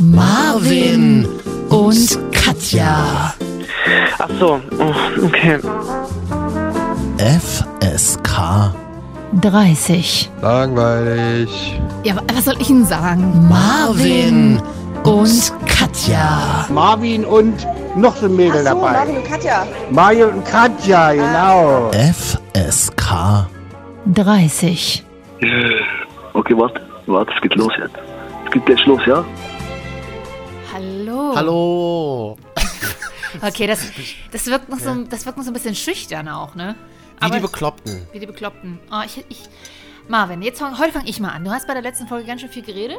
Marvin und Katja. Ach so, oh, okay. FSK 30. Langweilig. Ja, wa- was soll ich Ihnen sagen? Marvin und Katja. Marvin und noch so ein Mädel Ach so, dabei. Marvin und Katja. Mario und Katja, genau. FSK 30. Okay, warte, warte, es geht los jetzt. Es geht gleich los, ja? Hallo. Hallo. Okay, das, das, wirkt noch so, das wirkt noch so ein bisschen schüchtern auch, ne? Wie die Bekloppten. Wie die Bekloppten. Oh, ich, ich, Marvin, jetzt, fang- heute fange ich mal an. Du hast bei der letzten Folge ganz schön viel geredet.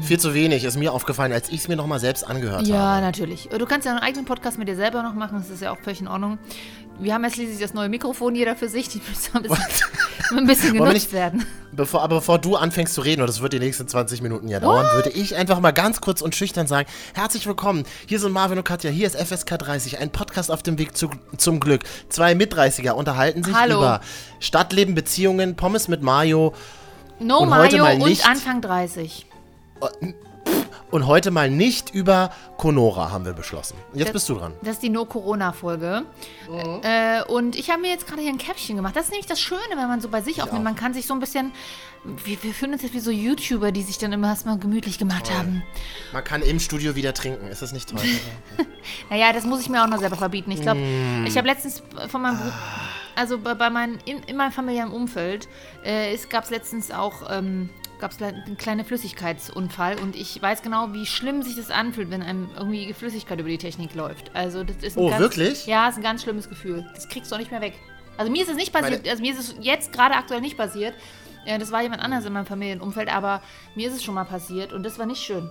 Viel zu wenig, ist mir aufgefallen, als ich es mir nochmal selbst angehört Ja, habe. natürlich. Du kannst ja einen eigenen Podcast mit dir selber noch machen, das ist ja auch völlig in Ordnung. Wir haben ja schließlich das neue Mikrofon, jeder für sich, die müssen ein bisschen, ein bisschen genutzt nicht- werden. Bevor, aber bevor du anfängst zu reden, und das wird die nächsten 20 Minuten ja dauern, würde ich einfach mal ganz kurz und schüchtern sagen, herzlich willkommen, hier sind Marvin und Katja, hier ist FSK 30, ein Podcast auf dem Weg zu, zum Glück. Zwei Mit-30er unterhalten sich Hallo. über Stadtleben, Beziehungen, Pommes mit Mayo No Und heute Mayo und nicht. Anfang 30. und heute mal nicht über Conora, haben wir beschlossen. Jetzt Das- bist du dran. Das ist die No-Corona-Folge. Mhm. Äh, und ich habe mir jetzt gerade hier ein Käppchen gemacht. Das ist nämlich das Schöne, wenn man so bei sich aufnimmt. Man kann sich so ein bisschen. Wir, wir fühlen uns jetzt wie so YouTuber, die sich dann immer erstmal gemütlich gemacht haben. Man kann im Studio wieder trinken, ist das nicht toll? Naja, das muss ich mir auch noch selber verbieten. Ich glaube, ich habe letztens von meinem Bruder. Also bei, bei meinen, in, in meinem familiären Umfeld äh, es gab es letztens auch ähm, gab's le- einen kleinen Flüssigkeitsunfall und ich weiß genau, wie schlimm sich das anfühlt, wenn einem irgendwie Flüssigkeit über die Technik läuft. Also das ist ein Oh, ganz, wirklich? Ja, ist ein ganz schlimmes Gefühl. Das kriegst du auch nicht mehr weg. Also mir ist es nicht passiert, Meine- also mir ist es jetzt gerade aktuell nicht passiert. Ja, das war jemand anderes in meinem Familienumfeld, aber mir ist es schon mal passiert und das war nicht schön.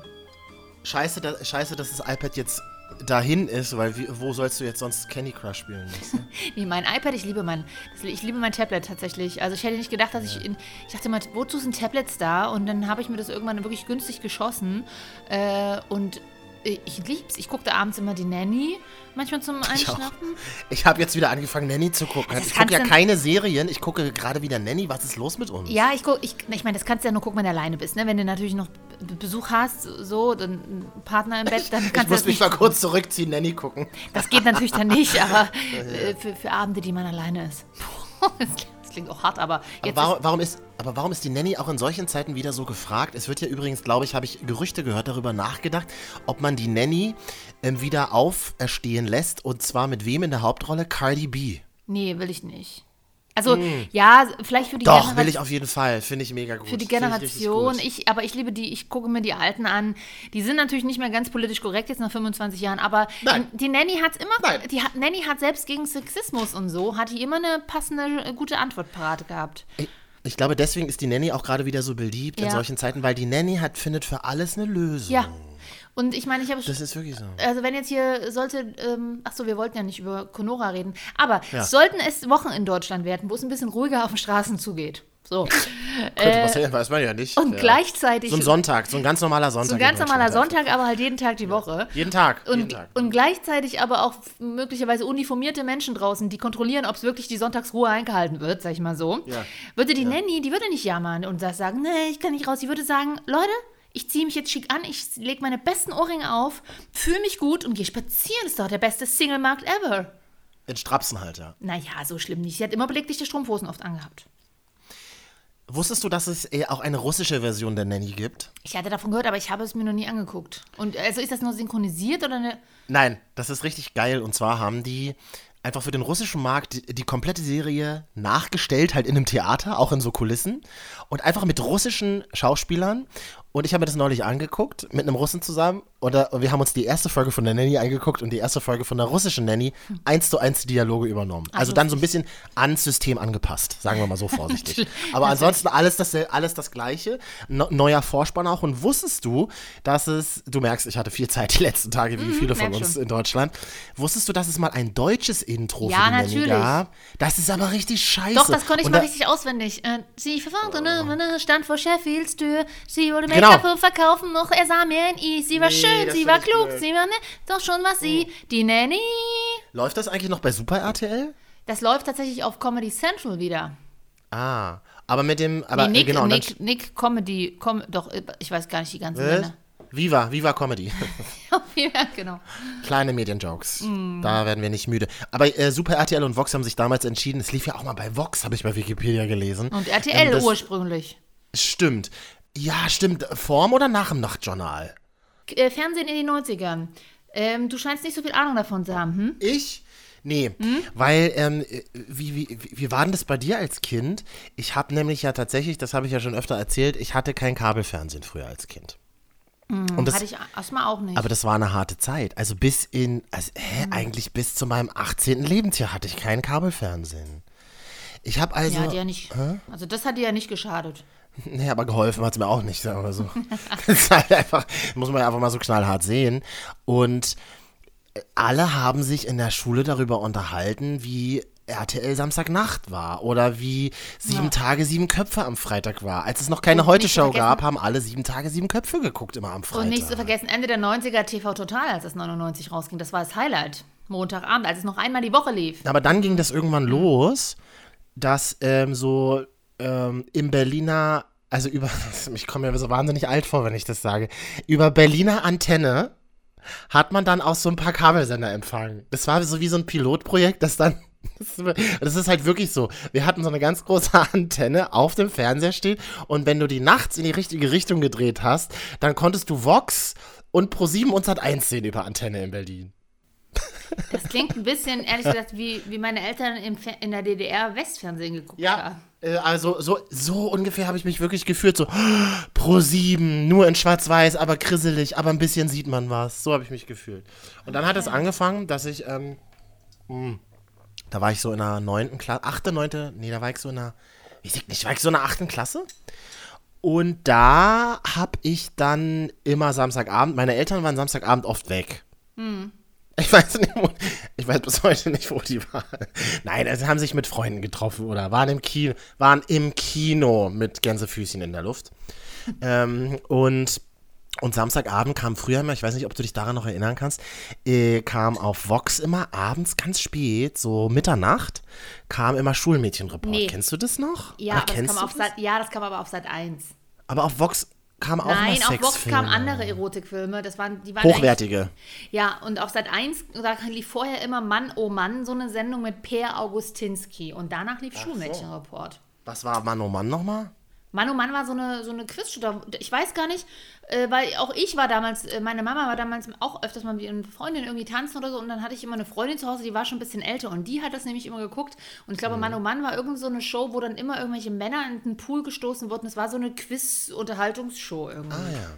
Scheiße, da, scheiße, dass das iPad jetzt dahin ist, weil wie, wo sollst du jetzt sonst Candy Crush spielen? Nee, mein iPad, ich liebe mein, ich liebe mein Tablet tatsächlich. Also ich hätte nicht gedacht, dass ich in, ich dachte mal, wozu sind Tablets da? Und dann habe ich mir das irgendwann wirklich günstig geschossen. Äh, und ich lieb's. Ich gucke da abends immer die Nanny, manchmal zum Ich auch. Einschlafen. Ich habe jetzt wieder angefangen, Nanny zu gucken. Also ich gucke ja keine Serien, ich gucke gerade wieder Nanny. Was ist los mit uns? Ja, ich guck, ich, ich meine, das kannst du ja nur gucken, wenn du alleine bist, ne? Wenn du natürlich noch Be- Besuch hast, so, dann einen Partner im Bett, dann kannst ich du muss das mich mal kurz zurückziehen, Nanny gucken. Das geht natürlich dann nicht, aber äh, für, für Abende, die man alleine ist. Das klingt- auch hart, aber Aber jetzt warum, warum ist, aber warum ist die Nanny auch in solchen Zeiten wieder so gefragt? Es wird ja übrigens, glaube ich, habe ich Gerüchte gehört, darüber nachgedacht, ob man die Nanny ähm, wieder auferstehen lässt. Und zwar mit wem in der Hauptrolle? Cardi B. Nee, will ich nicht. Also, ja, vielleicht für die. Doch, Generation. will ich auf jeden Fall. Finde ich mega gut. Für die ich Generation, gut. ich, aber ich liebe die, ich gucke mir die Alten an. Die sind natürlich nicht mehr ganz politisch korrekt jetzt nach 25 Jahren, aber Nein. die, Nanny hat immer, Nein. die hat, Nanny hat selbst gegen Sexismus und so, hat die immer eine passende, äh, gute Antwort parat gehabt. Ich, ich glaube, deswegen ist die Nanny auch gerade wieder so beliebt in Ja. solchen Zeiten, weil die Nanny hat, findet für alles eine Lösung. Ja. Und ich meine, ich habe Das ist wirklich so. Also wenn jetzt hier sollte, ähm, ach so, wir wollten ja nicht über Conora reden, aber Ja. sollten es Wochen in Deutschland werden, wo es ein bisschen ruhiger auf den Straßen zugeht. So. Könnte passieren, weiß man ja nicht. Äh, Und ja. gleichzeitig. So ein Sonntag, so ein ganz normaler Sonntag. so ein in ganz normaler Deutschland. Sonntag, aber halt jeden Tag die Woche. Jeden Tag. jeden Und, Tag. und gleichzeitig aber auch möglicherweise uniformierte Menschen draußen, die kontrollieren, ob es wirklich die Sonntagsruhe eingehalten wird, sag ich mal so. Ja. Würde die Nanny, die würde nicht jammern und das sagen, nee, ich kann nicht raus. Die würde sagen, Leute, ich ziehe mich jetzt schick an, ich lege meine besten Ohrringe auf, fühle mich gut und gehe spazieren. ist doch der beste Single-Markt ever. In Strapsen halt, ja. Naja, so schlimm nicht. Sie hat immer belegte Strumpfhosen oft angehabt. Wusstest du, dass es äh, auch eine russische Version der Nanny gibt? Ich hatte davon gehört, aber ich habe es mir noch nie angeguckt. Und also ist das nur synchronisiert oder eine. Nein, das ist richtig geil. Und zwar haben die einfach für den russischen Markt die, die komplette Serie nachgestellt, halt in einem Theater, auch in so Kulissen. Und einfach mit russischen Schauspielern. Und ich habe mir das neulich angeguckt, mit einem Russen zusammen. Oder wir haben uns die erste Folge von der Nanny angeguckt und die erste Folge von der russischen Nanny eins zu eins die Dialoge übernommen. Also dann so ein bisschen ans System angepasst, sagen wir mal so vorsichtig. Aber ansonsten alles das, alles das Gleiche. Neuer Vorspann auch. Und wusstest du, dass es, du merkst, ich hatte viel Zeit die letzten Tage, wie viele von uns in Deutschland. Wusstest du, dass es mal ein deutsches Intro Ja, für die Nanny natürlich. gab? Das ist aber richtig scheiße. Doch, das konnte ich mal richtig auswendig. Äh, sie verfolgte, ne, stand vor Sheffields Tür. Sie wollte Genau. Make-up verkaufen, noch er sah mir ein I. Sie war Nee, schön, sie war klug, blöd. sie war ne, doch schon was sie. Die Nanny. Läuft das eigentlich noch bei Super RTL? Das läuft tatsächlich auf Comedy Central wieder. Ah, Aber mit dem, aber nee, Nick, äh, genau. Nick, Nick Comedy, Com doch, äh, ich weiß gar nicht die ganzen Was? Männer. Viva, Viva Comedy. ja, genau. Kleine Medienjokes. Mm. Da werden wir nicht müde. Aber äh, Super RTL und Vox haben sich damals entschieden, es lief ja auch mal bei Vox, habe ich bei Wikipedia gelesen. Und RTL Ähm, ursprünglich. Stimmt. Ja, stimmt. Vorm oder nach dem Nachtjournal? Äh, Fernsehen in den 90ern. Ähm, du scheinst nicht so viel Ahnung davon zu haben, hm? Ich? Nee, Hm? weil, ähm, wie, wie, wie war denn das bei dir als Kind? Ich habe nämlich ja tatsächlich, das habe ich ja schon öfter erzählt, ich hatte kein Kabelfernsehen früher als Kind. Und das, Hatte ich erstmal auch nicht. aber das war eine harte Zeit. Also bis in, also, hä, Hm. eigentlich bis zu meinem 18. Lebensjahr hatte ich kein Kabelfernsehen. Ich habe also. ja, hat ja nicht. Also das hat dir ja nicht geschadet. Nee, aber geholfen hat es mir auch nicht, sagen wir so. das ist halt einfach, muss man ja einfach mal so knallhart sehen. Und alle haben sich in der Schule darüber unterhalten, wie RTL Samstagnacht war oder wie sieben Tage, sieben Köpfe am Freitag war. Als es noch keine Heute-Show gab, haben alle sieben Tage, sieben Köpfe geguckt, immer am Freitag. Und nicht zu vergessen, Ende der 90er TV Total, als es 99 rausging. Das war das Highlight. Montagabend, als es noch einmal die Woche lief. Aber dann ging das irgendwann los, dass ähm, so ähm, im Berliner, also über, ich komme mir so wahnsinnig alt vor, wenn ich das sage, über Berliner Antenne hat man dann auch so ein paar Kabelsender empfangen. Das war so wie so ein Pilotprojekt, das dann. Das ist halt wirklich so. Wir hatten so eine ganz große Antenne auf dem Fernseher stehen und wenn du die nachts in die richtige Richtung gedreht hast, dann konntest du Vox und Pro7 und Sat1 sehen über Antenne in Berlin. Das klingt ein bisschen, ehrlich gesagt, wie, wie meine Eltern in der DDR Westfernsehen geguckt Ja, haben. Äh, also so, so ungefähr habe ich mich wirklich gefühlt. So, pro sieben, nur in schwarz-weiß, aber grisselig, aber ein bisschen sieht man was. So habe ich mich gefühlt. Und dann hat es angefangen, dass ich, ähm, mh, da war ich so in der neunten Klasse, achte, neunte, nee, da war ich so in der, weiß ich nicht, war ich so in der achten Klasse. Und da habe ich dann immer Samstagabend, meine Eltern waren Samstagabend oft weg. Ich weiß nicht, wo, ich weiß bis heute nicht, wo die waren. Nein, also haben sich mit Freunden getroffen oder waren im Kino, waren im Kino mit Gänsefüßchen in der Luft. ähm, und, und Samstagabend kam früher immer, ich weiß nicht, ob du dich daran noch erinnern kannst, äh, kam auf Vox immer abends ganz spät, so Mitternacht, kam immer Schulmädchenreport. Nee. Kennst du das noch? Ja, aber das kam du auf Sat, ja, das kam aber auf Sat 1. Aber auf Vox kam auch Nein, auf Vox kamen andere Erotikfilme. Das waren, die waren Hochwertige. Ja, und auf Sat 1 da lief vorher immer Mann, oh Mann, so eine Sendung mit Per Augustinski. Und danach lief Schulmädchenreport. Was war Mann oh Mann nochmal? Mann, oh Mann war so eine, so eine Quiz. da- Ich weiß gar nicht, äh, weil auch ich war damals, äh, meine Mama war damals auch öfters mal mit ihren Freundinnen irgendwie tanzen oder so. Und dann hatte ich immer eine Freundin zu Hause, die war schon ein bisschen älter. Und die hat das nämlich immer geguckt. Und ich glaube, Mann, oh Mann war irgend so eine Show, wo dann immer irgendwelche Männer in den Pool gestoßen wurden. Das war so eine Quiz-Unterhaltungsshow irgendwie. Ah ja.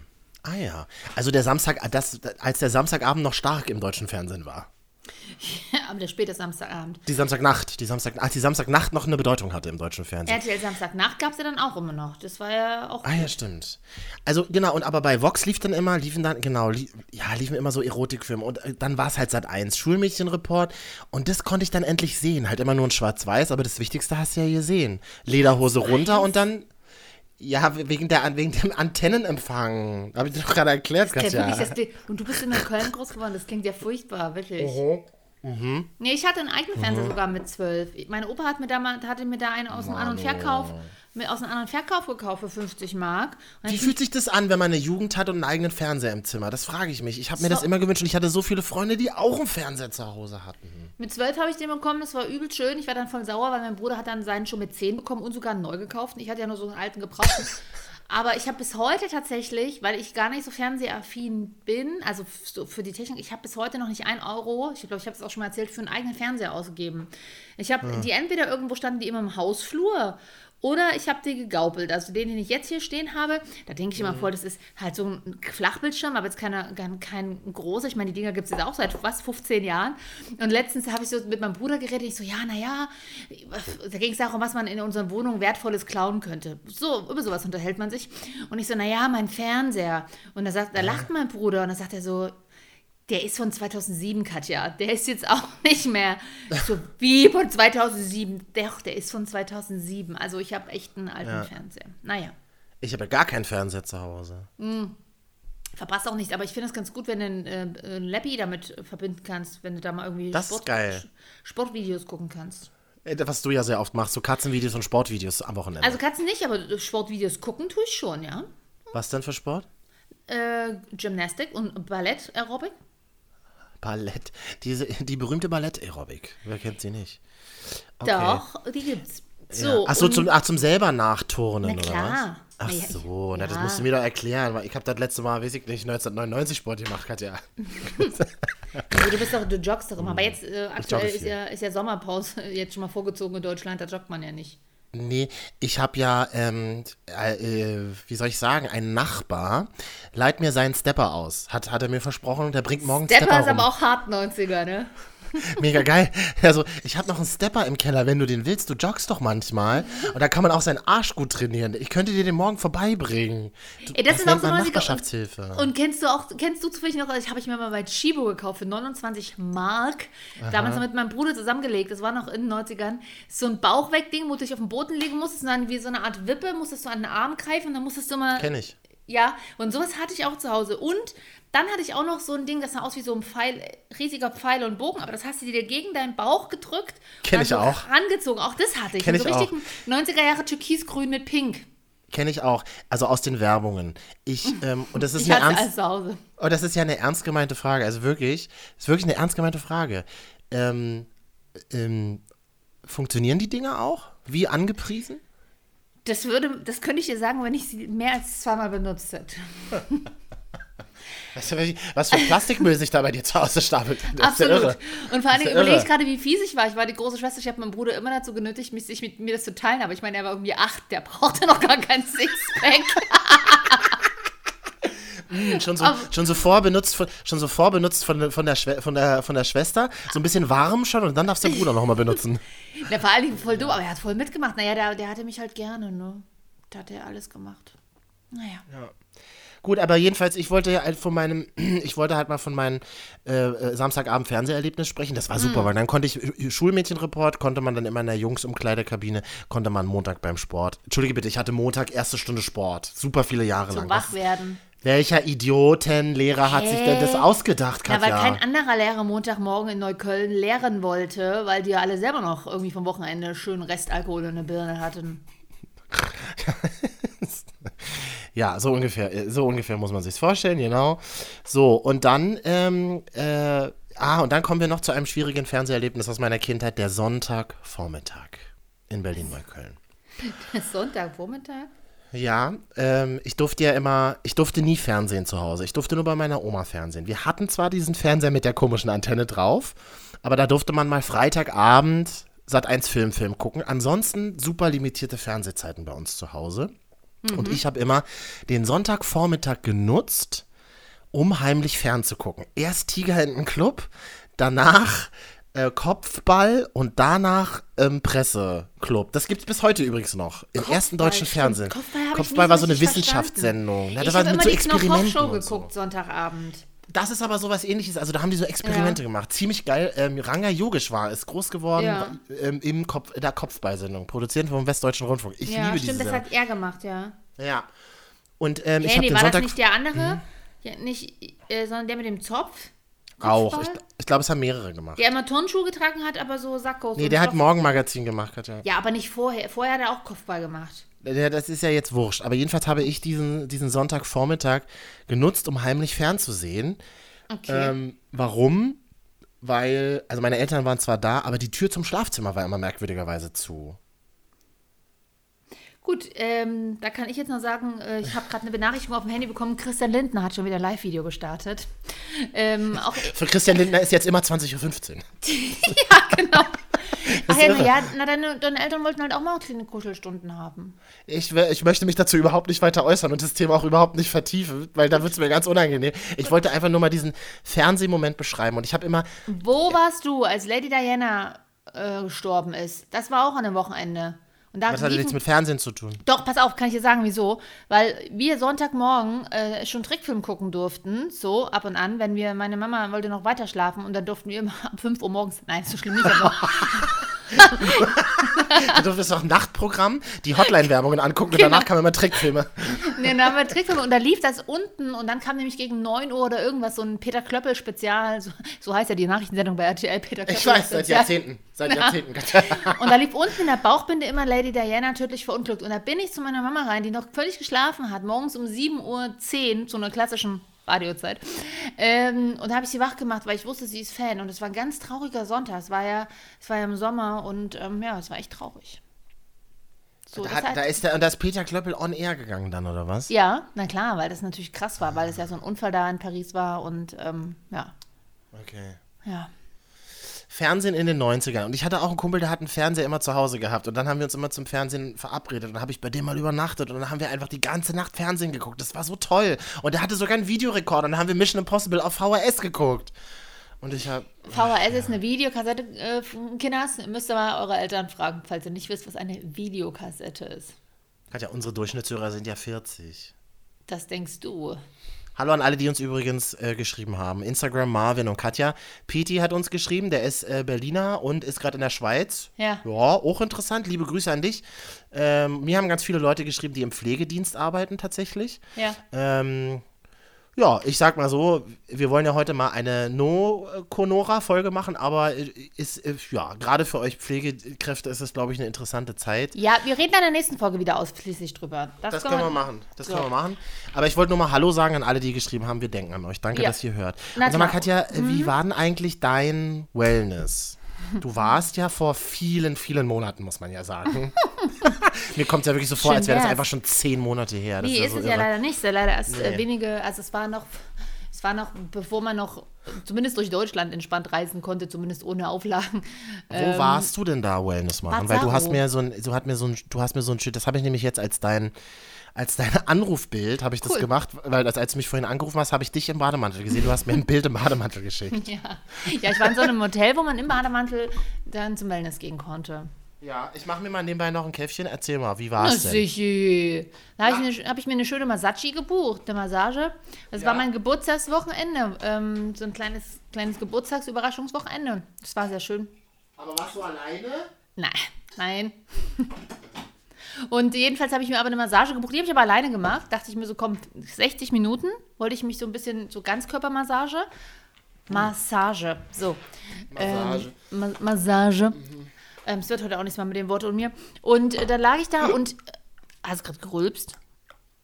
Ah ja. Also der Samstag, das, als der Samstagabend noch stark im deutschen Fernsehen war. Aber der späte Samstagabend. Die Samstagnacht, die Samstag, als die Samstagnacht noch eine Bedeutung hatte im deutschen Fernsehen. RTL Samstagnacht gab es ja dann auch immer noch. Das war ja auch. Ah ja, stimmt. Also genau, und aber bei Vox lief dann immer, liefen dann, genau, lief, ja, liefen immer so Erotikfilme und äh, dann war es halt Sat 1, Schulmädchenreport und das konnte ich dann endlich sehen. Halt immer nur in Schwarz-Weiß, aber das Wichtigste hast du ja gesehen. Lederhose runter und dann, ja, wegen, der, wegen dem Antennenempfang. Habe ich dir doch gerade erklärt, Katja. wirklich, das, und du bist in Köln groß geworden, das klingt ja furchtbar, wirklich. Nee, ich hatte einen eigenen Fernseher sogar mit zwölf. Mein Opa hat mir da mal, hatte mir da einen aus dem An- und Verkauf, mit, aus einem anderen Verkauf gekauft für 50 Mark. Und Wie fühlt sich das an, wenn man eine Jugend hat und einen eigenen Fernseher im Zimmer? Das frage ich mich. Ich habe mir So. das immer gewünscht und ich hatte so viele Freunde, die auch einen Fernseher zu Hause hatten. Mit zwölf habe ich den bekommen, das war übel schön. Ich war dann voll sauer, weil mein Bruder hat dann seinen schon mit zehn bekommen und sogar neu gekauft. Und ich hatte ja nur so einen alten gebrauchten. Aber ich habe bis heute tatsächlich, weil ich gar nicht so fernsehaffin bin, also für die Technik, ich habe bis heute noch nicht ein Euro, ich glaube, ich habe es auch schon mal erzählt, für einen eigenen Fernseher ausgegeben. Ich habe die entweder irgendwo standen die immer im Hausflur oder ich habe die gegaupelt. Also den, den ich jetzt hier stehen habe, da denke ich immer voll, das ist halt so ein Flachbildschirm, aber jetzt keine, kein, kein großer. Ich meine, die Dinger gibt es jetzt auch seit fast 15 Jahren. Und letztens habe ich so mit meinem Bruder geredet. Ich so, ja, naja, da ging es darum, was man in unseren Wohnungen Wertvolles klauen könnte. So, über sowas unterhält man sich. Und ich so, naja, mein Fernseher. Und da, sagt, da lacht mein Bruder und da sagt er so, der ist von 2007, Katja. Der ist jetzt auch nicht mehr so wie von 2007. Doch, der ist von 2007. Also ich habe echt einen alten Fernseher. Naja, Ich habe ja gar keinen Fernseher zu Hause. verpasst auch nicht. Aber ich finde es ganz gut, wenn du einen, äh, einen Lappy damit verbinden kannst, wenn du da mal irgendwie Das ist geil. Sportvideos gucken kannst. Äh, Was du ja sehr oft machst, so Katzenvideos und Sportvideos am Wochenende. Also Katzen nicht, aber Sportvideos gucken tue ich schon, ja. Was denn für Sport? Äh, Gymnastik und Ballett, Aerobic. Ballett. Diese, die berühmte Ballett-Aerobik. Wer kennt sie nicht? Okay. Doch, die gibt's. So, ja. Ach so, zum, ach, zum selber nachturnen, Na oder klar. was? Ach Na ja, so, na, das ja. musst du mir doch erklären, weil ich habe das letzte Mal, weiß ich nicht, 1999 Sport gemacht, Katja. Also du bist doch, du joggst doch immer. Aber jetzt äh, aktuell ist ja, ist ja Sommerpause jetzt schon mal vorgezogen in Deutschland, da joggt man ja nicht. Nee, ich habe ja, ähm, äh, äh, wie soll ich sagen, ein Nachbar leiht mir seinen Stepper aus. Hat, hat er mir versprochen, der bringt morgen Stepper Stepper ist rum. aber auch hart 90er, ne? Mega geil. Also, ich habe noch einen Stepper im Keller, wenn du den willst. Du joggst doch manchmal. Und da kann man auch seinen Arsch gut trainieren. Ich könnte dir den morgen vorbeibringen. Du, Ey, das, ist auch so man 90er. Nachbarschaftshilfe. Und, und kennst du auch, kennst du zufällig noch, ich habe ich mir mal bei Chibo gekauft für 29 Mark. Damals mit meinem Bruder zusammengelegt. Das war noch in den 90ern. So ein Bauchwegding, wo du dich auf den Boden legen musstest und dann wie so eine Art Wippe musstest du an den Arm greifen und dann musstest du mal. Kenn ich. Ja, und sowas hatte ich auch zu Hause. Und dann hatte ich auch noch so ein Ding, das sah aus wie so ein Pfeil, riesiger Pfeil und Bogen, aber das hast du dir gegen deinen Bauch gedrückt. Kenn und ich so auch. Rangezogen. Auch das hatte ich. Kenn so ich auch. richtig 90er Jahre Türkisgrün mit Pink. Kenne ich auch. Also aus den Werbungen. Ich, ähm, und das ist Ich eine ernst, alles zu Hause. Oh, das ist ja eine ernst gemeinte Frage. Also wirklich, ist wirklich eine ernst gemeinte Frage. Ähm, ähm, funktionieren die Dinge auch? Wie angepriesen? Das würde, das könnte ich dir sagen, wenn ich sie mehr als zweimal benutzt hätte. Was für, was für Plastikmüll sich da bei dir zu Hause stapelt. Das Absolut. irre. Und vor allen Dingen überlege ich gerade, wie fies ich war. Ich war die große Schwester, ich habe meinen Bruder immer dazu genötigt, mich, sich mit mir das zu teilen. Aber ich meine, er war irgendwie acht, der brauchte noch gar kein Sixpack. Schon so, Aber- schon so vorbenutzt, von, schon so vorbenutzt von, von, der Schwe von, der, von der Schwester. So ein bisschen warm schon und dann darfst du den Bruder nochmal benutzen. der war eigentlich voll dumm, aber er hat voll mitgemacht. Naja, der, der hatte mich halt gerne, ne? Da hat er alles gemacht. Naja. Gut, aber jedenfalls, ich wollte ja halt von meinem, ich wollte halt mal von meinem äh, äh, Samstagabend Fernseherlebnis sprechen. Das war Mhm. super, weil dann konnte ich Schulmädchenreport, konnte man dann immer in der Jungsumkleidekabine, konnte man Montag beim Sport. Entschuldige bitte, ich hatte Montag erste Stunde Sport. Super viele Jahre Zum lang. Was- Wachwerden. Welcher Idiotenlehrer hat sich denn das ausgedacht, Ja, weil Katja? kein anderer Lehrer Montagmorgen in Neukölln lehren wollte, weil die ja alle selber noch irgendwie vom Wochenende schön Restalkohol in der Birne hatten. Ja, so ungefähr, äh, so ungefähr muss man sich's vorstellen, genau. So, und dann, ähm, äh, ah, und dann kommen wir noch zu einem schwierigen Fernseherlebnis aus meiner Kindheit, der Sonntagvormittag in Berlin-Neukölln. Sonntagvormittag? Ja, ähm, ich durfte ja immer, ich durfte nie Fernsehen zu Hause. Ich durfte nur bei meiner Oma Fernsehen. Wir hatten zwar diesen Fernseher mit der komischen Antenne drauf, aber da durfte man mal Freitagabend Sat 1 Filmfilm gucken. Ansonsten super limitierte Fernsehzeiten bei uns zu Hause. Und ich habe immer den Sonntagvormittag genutzt, um heimlich fernzugucken. Erst Tigerhänden Club, danach äh, Kopfball und danach ähm, Presseclub. Das gibt's bis heute übrigens noch. Im ersten deutschen stimmt. Fernsehen. Kopfball ich Kopfball war so eine Wissenschaftssendung. Ja, ich das war habe immer so die Knopf Experimenten. Show und so. geguckt Sonntagabend. Das ist aber sowas ähnliches. Also da haben die so Experimente Ja. gemacht. Ziemlich geil. Ähm, Ranga Yogeshwar ist groß geworden Ja. ähm, im Kopf, in der Kopfballsendung, produziert vom Westdeutschen Rundfunk. Ich ja, liebe stimmt, diese das Sendung. hat er gemacht, ja. Ja. Und ähm, ich Hey, habe nee, den war Sonntag das nicht der andere? Ja, nicht, äh, sondern der mit dem Zopf? Auch. Ich, ich glaube, es haben mehrere gemacht. Der immer Turnschuhe getragen hat, aber so Sackos. nee, der hat Morgenmagazin gemacht, Katja. Ja, aber nicht vorher. Vorher hat er auch Kopfball gemacht. Der, das ist ja jetzt wurscht. Aber jedenfalls habe ich diesen, diesen Sonntagvormittag genutzt, um heimlich fernzusehen. Okay. Ähm, warum? Weil, also meine Eltern waren zwar da, aber die Tür zum Schlafzimmer war immer merkwürdigerweise zu. Gut, ähm, da kann ich jetzt noch sagen, äh, ich habe gerade eine Benachrichtigung auf dem Handy bekommen, Christian Lindner hat schon wieder ein Live-Video gestartet. Ähm, auch, Für Christian Lindner ist jetzt immer 20.15 Uhr. ja, genau. Ach ja, ja, na, deine, deine Eltern wollten halt auch mal kleine Kuschelstunden haben. Ich, ich möchte mich dazu überhaupt nicht weiter äußern und das Thema auch überhaupt nicht vertiefen, weil da wird es mir ganz unangenehm. Ich wollte einfach nur mal diesen Fernsehmoment beschreiben und ich habe immer, Wo warst du, als Lady Diana äh, gestorben ist? Das war auch an einem Wochenende. Und da was hat nichts mit Fernsehen zu tun? Doch, pass auf, kann ich dir sagen, wieso? Weil wir Sonntagmorgen äh, schon Trickfilm gucken durften, so ab und an, wenn wir, meine Mama wollte noch weiter schlafen und dann durften wir immer ab 5 Uhr morgens, nein, so schlimm nicht, aber du durftest auch Nachtprogramm, die Hotline-Werbungen angucken Genau. und danach kamen immer Trickfilme. Nee, dann haben wir Trickfilme und da lief das unten und dann kam nämlich gegen 9 Uhr oder irgendwas so ein Peter Klöppel-Spezial, so, so heißt ja die Nachrichtensendung bei RTL, Peter Klöppel. Ich weiß, seit. Jahrzehnten. Seit Jahrzehnten. Und da lief unten in der Bauchbinde immer Lady Diana tödlich verunglückt. Und da bin ich zu meiner Mama rein, die noch völlig geschlafen hat, morgens um 7.10 Uhr zu einer klassischen Radiozeit. Ähm, und da habe ich sie wach gemacht, weil ich wusste, sie ist Fan. Und es war ein ganz trauriger Sonntag. Es war ja, es war ja im Sommer und ähm, ja, es war echt traurig. So, Da, hat- da ist der, und da ist Peter Klöppel on air gegangen dann, oder was? ja, na klar, weil das natürlich krass war, weil es ja so ein Unfall da in Paris war und ähm, ja, Okay. ja. Fernsehen in den 90ern. Und ich hatte auch einen Kumpel, der hat einen Fernseher immer zu Hause gehabt. Und dann haben wir uns immer zum Fernsehen verabredet. Und dann habe ich bei dem mal übernachtet. Und dann haben wir einfach die ganze Nacht Fernsehen geguckt. Das war so toll. Und der hatte sogar einen Videorekorder. Und dann haben wir Mission Impossible auf VHS geguckt. Und ich habe. VHS ist eine Videokassette, äh, Kinders. Ihr müsst aber eure Eltern fragen, falls ihr nicht wisst, was eine Videokassette ist. Katja, unsere Durchschnittshörer sind ja 40. Das denkst du. Hallo an alle, die uns übrigens äh, geschrieben haben. Instagram, Marvin und Katja. Peti hat uns geschrieben, der ist äh, Berliner und ist gerade in der Schweiz. Ja. Ja, auch interessant. Liebe Grüße an dich. Ähm, mir haben ganz viele Leute geschrieben, die im Pflegedienst arbeiten tatsächlich. Ja. Ähm, ja, ich sag mal so, wir wollen ja heute mal eine No-Conora-Folge machen, aber ist, äh, ja, gerade für euch Pflegekräfte ist es, glaube ich, eine interessante Zeit. Ja, wir reden in der nächsten Folge wieder ausschließlich drüber. Das können wir machen. Das So. können wir machen. Aber ich wollte nur mal Hallo sagen an alle, die geschrieben haben. Wir denken an euch. Danke, Ja. dass ihr hört. Na sag mal. Mhm. Katja, äh, wie war denn eigentlich dein Wellness? Du warst ja vor vielen, vielen Monaten, muss man ja sagen. Mir kommt es ja wirklich so vor, Schön als wäre das einfach schon zehn Monate her. Das Nee, ja ist so es ja irre. leider nicht. Leider erst äh, Nee. wenige, also es war noch, es war noch, bevor man noch zumindest durch Deutschland entspannt reisen konnte, zumindest ohne Auflagen. Wo warst du denn da Wellness machen? Weil du hast mir so ein, du hast mir so ein, du hast mir so ein Schild, das habe ich nämlich jetzt als dein, als dein Anrufbild habe ich das Cool. gemacht, weil als, als du mich vorhin angerufen hast, habe ich dich im Bademantel gesehen. Du hast mir ein Bild im Bademantel geschickt. Ja. ja, ich war in so einem Hotel, wo man im Bademantel dann zum Wellness gehen konnte. Ja, ich mache mir mal nebenbei noch ein Käffchen. Erzähl mal, wie war es denn? sicher. Da habe ich, hab ich mir eine schöne Massaggi gebucht, eine Massage. Das war mein Geburtstagswochenende. Ähm, so ein kleines, kleines Geburtstagsüberraschungswochenende. Das war sehr schön. Aber warst du alleine? Nein, nein. Und jedenfalls habe ich mir aber eine Massage gebucht. Die habe ich aber alleine gemacht. Dachte ich mir so, komm, 60 Minuten wollte ich mich so ein bisschen, so Ganzkörpermassage. Massage, so. Massage. Ähm, Ma Massage. Ähm, es wird heute auch nichts mehr mit dem Wort und mir. Und äh, dann lag ich da und. Äh, hast du gerade gerülpst?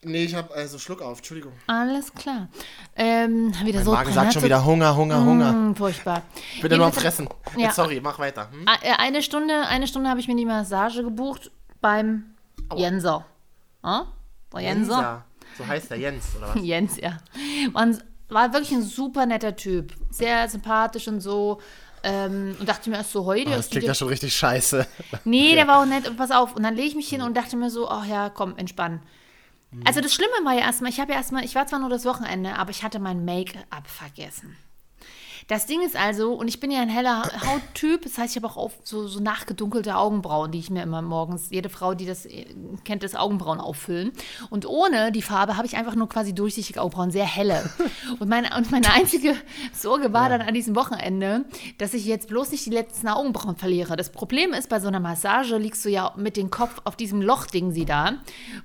Nee, ich habe also Schluck auf, Entschuldigung. Alles klar. Ähm, wieder Mein so. Magen sagt schon wieder Hunger, Hunger, Hunger. Mm, furchtbar. Bitte nur am Fressen. Ja. Jetzt, sorry, mach weiter. Hm? Ah, äh, Eine Stunde, eine Stunde habe ich mir die Massage gebucht beim Jenser. Ah? Der Jenser? Jensa. So heißt der Jens, oder was? Jens, ja. Man war wirklich ein super netter Typ. Sehr sympathisch und so. Ähm, und dachte mir erst so, heute. Oh, das klingt ja schon richtig scheiße. Nee, der war auch nett und pass auf. Und dann lege ich mich hin und dachte mir so, ach ja, komm, entspann. Also das Schlimme war ja erstmal, ich habe ja erstmal, ich war zwar nur das Wochenende, aber ich hatte mein Make-up vergessen. Das Ding ist also, und ich bin ja ein heller Hauttyp, das heißt, ich habe auch so, so nachgedunkelte Augenbrauen, die ich mir immer morgens, jede Frau, die das äh, kennt, das Augenbrauen auffüllen. Und ohne die Farbe habe ich einfach nur quasi durchsichtige Augenbrauen, sehr helle. Und meine, und meine einzige Sorge war dann an diesem Wochenende, dass ich jetzt bloß nicht die letzten Augenbrauen verliere. Das Problem ist, bei so einer Massage liegst du ja mit dem Kopf auf diesem Lochding sie da,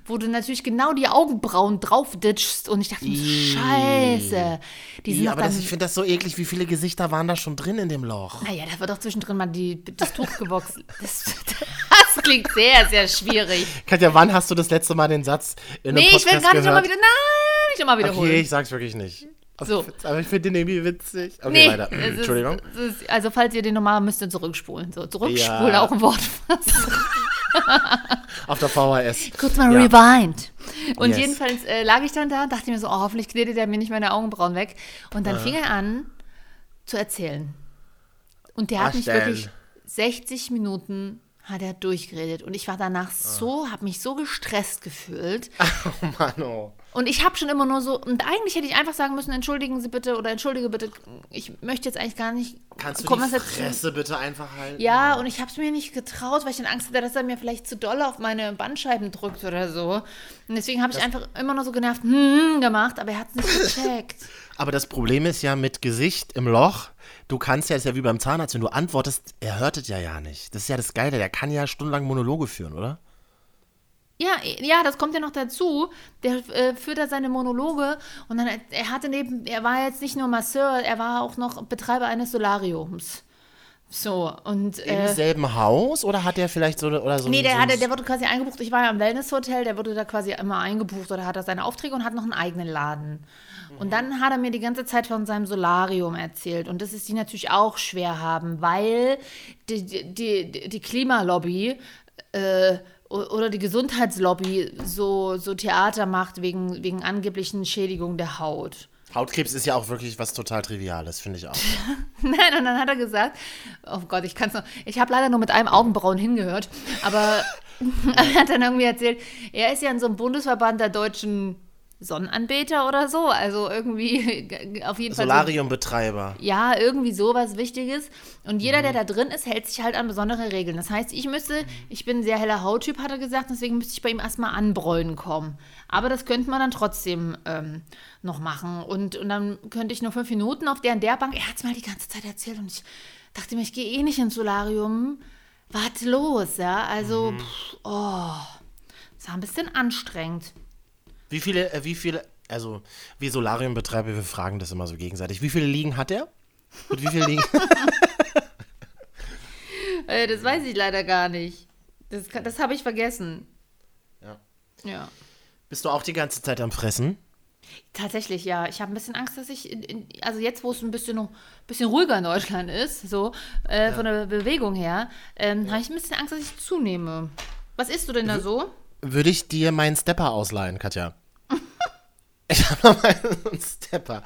wo du natürlich genau die Augenbrauen drauf ditchst. Und ich dachte scheiße. Die sind Ja, aber das, ich finde das so eklig, wie viele Gesichter waren da schon drin in dem Loch. naja, da wird doch zwischendrin mal die, das Tuch geboxt. Das, das klingt sehr, sehr schwierig. Katja, wann hast du das letzte Mal den Satz in einem Nee, ich will Podcast gar nicht nochmal wieder. Nein, nicht nochmal wiederholen. Okay, ich sag's wirklich nicht. So. Aber ich finde den irgendwie witzig. Okay, nee, weiter. es ist, Entschuldigung. ist, also falls ihr den nochmal müsst ihr zurückspulen. So, zurückspulen, Ja. auch ein Wort. Auf der VHS. Kurz mal Ja. rewind. Und Yes. jedenfalls äh, lag ich dann da und dachte mir so, oh, hoffentlich knetet er mir nicht meine Augenbrauen weg. Und dann fing er an zu erzählen. Und der hat Was mich denn? wirklich 60 Minuten hat er durchgeredet. Und ich war danach so, habe mich so gestresst gefühlt. Oh Mann, oh. Und ich habe schon immer nur so, und eigentlich hätte ich einfach sagen müssen, entschuldigen Sie bitte oder entschuldige bitte, ich möchte jetzt eigentlich gar nicht Kannst du die Konversation- Fresse bitte einfach halten? Ja, und ich habe es mir nicht getraut, weil ich dann Angst hatte, dass er mir vielleicht zu doll auf meine Bandscheiben drückt oder so. Und deswegen habe ich einfach immer nur so genervt hm, gemacht, aber er hat es nicht gecheckt. Aber das Problem ist ja mit Gesicht im Loch, du kannst ja, ist ja wie beim Zahnarzt, wenn du antwortest, er hört es ja ja nicht. Das ist ja das Geile, der kann ja stundenlang Monologe führen, oder? Ja, ja, das kommt ja noch dazu. Der äh, führt da seine Monologe und dann, er hatte neben, er war jetzt nicht nur Masseur, er war auch noch Betreiber eines Solariums. So, und. Im Äh, selben Haus oder hat er vielleicht so oder so Nee, der, so hatte, der wurde quasi eingebucht. Ich war ja im Wellnesshotel, der wurde da quasi immer eingebucht oder hat da seine Aufträge und hat noch einen eigenen Laden. Und dann hat er mir die ganze Zeit von seinem Solarium erzählt. Und das ist die natürlich auch schwer haben, weil die, die, die, die Klimalobby äh, oder die Gesundheitslobby so, so Theater macht wegen, wegen angeblichen Schädigung der Haut. Hautkrebs ist ja auch wirklich was total Triviales, finde ich auch. Nein, und dann hat er gesagt, oh Gott, ich kann es noch, ich habe leider nur mit einem Augenbrauen hingehört, aber er hat dann irgendwie erzählt, er ist ja in so einem Bundesverband der deutschen Sonnenanbeter oder so, also irgendwie auf jeden Fall. so- Solariumbetreiber. ja, irgendwie sowas Wichtiges. Und jeder, der da drin ist, hält sich halt an besondere Regeln. Das heißt, ich müsste, ich bin ein sehr heller Hauttyp, hat er gesagt, deswegen müsste ich bei ihm erstmal anbräunen kommen. Aber das könnte man dann trotzdem ähm, noch machen. Und, und dann könnte ich nur fünf Minuten auf der und der Bank. Er hat es mir halt die ganze Zeit erzählt und ich dachte mir, ich gehe eh nicht ins Solarium. Was los, ja? Also, pff, oh, das war ein bisschen anstrengend. Wie viele, äh, wie viele, also wir Solariumbetreiber, wir fragen das immer so gegenseitig. Wie viele Liegen hat er? Und wie viele Liegen? Äh, das weiß ich leider gar nicht. Das, das habe ich vergessen. Ja. Ja. Bist du auch die ganze Zeit am Fressen? Tatsächlich, ja. Ich habe ein bisschen Angst, dass ich, in, in, also jetzt, wo es ein bisschen, noch- bisschen ruhiger in Deutschland ist, so äh, von der Bewegung her, ähm, habe ich ein bisschen Angst, dass ich zunehme. Was isst du denn da so? Würde ich dir meinen Stepper ausleihen, Katja? Ich habe noch mal einen Stepper.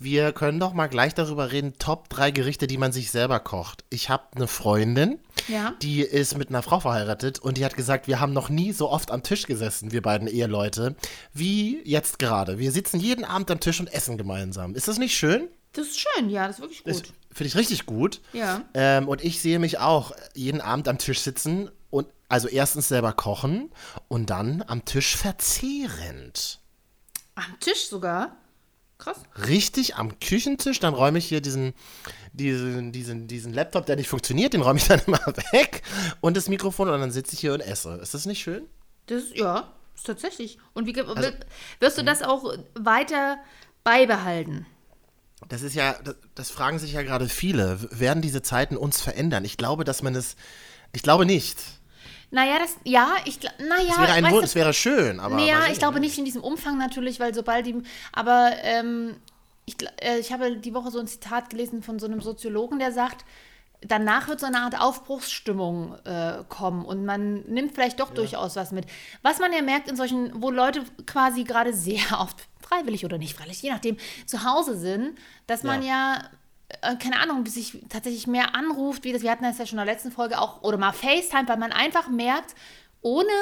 Wir können doch mal gleich darüber reden, Top 3 Gerichte, die man sich selber kocht. Ich habe eine Freundin, Ja. die ist mit einer Frau verheiratet und die hat gesagt, wir haben noch nie so oft am Tisch gesessen, wir beiden Eheleute, wie jetzt gerade. Wir sitzen jeden Abend am Tisch und essen gemeinsam. Ist das nicht schön? Das ist schön, ja, das ist wirklich gut. Finde ich richtig gut. Ja. Ähm, und ich sehe mich auch jeden Abend am Tisch sitzen und also erstens selber kochen und dann am Tisch verzehrend. Am Tisch sogar? Krass. Richtig am Küchentisch, dann räume ich hier diesen, diesen, diesen, diesen Laptop, der nicht funktioniert, den räume ich dann immer weg und das Mikrofon und dann sitze ich hier und esse. Ist das nicht schön? Das ist, ja, ist tatsächlich. Und wie, Also, wi- wirst du das auch weiter beibehalten? Das ist ja, das, das fragen sich ja gerade viele. Werden diese Zeiten uns verändern? Ich glaube, dass man es, ich glaube nicht. Naja, das, ja, ich, naja, Es wäre ein Wunsch, es wäre schön, aber. Naja, ich glaube nicht in diesem Umfang natürlich, weil sobald die. Aber ähm, ich, äh, ich habe die Woche so ein Zitat gelesen von so einem Soziologen, der sagt, danach wird so eine Art Aufbruchsstimmung äh, kommen und man nimmt vielleicht doch durchaus was mit. Was man ja merkt in solchen, wo Leute quasi gerade sehr oft freiwillig oder nicht freiwillig, je nachdem, zu Hause sind, dass man ja, äh, keine Ahnung, sich tatsächlich mehr anruft, wie das, wir hatten das ja schon in der letzten Folge auch, oder mal FaceTime, weil man einfach merkt, ohne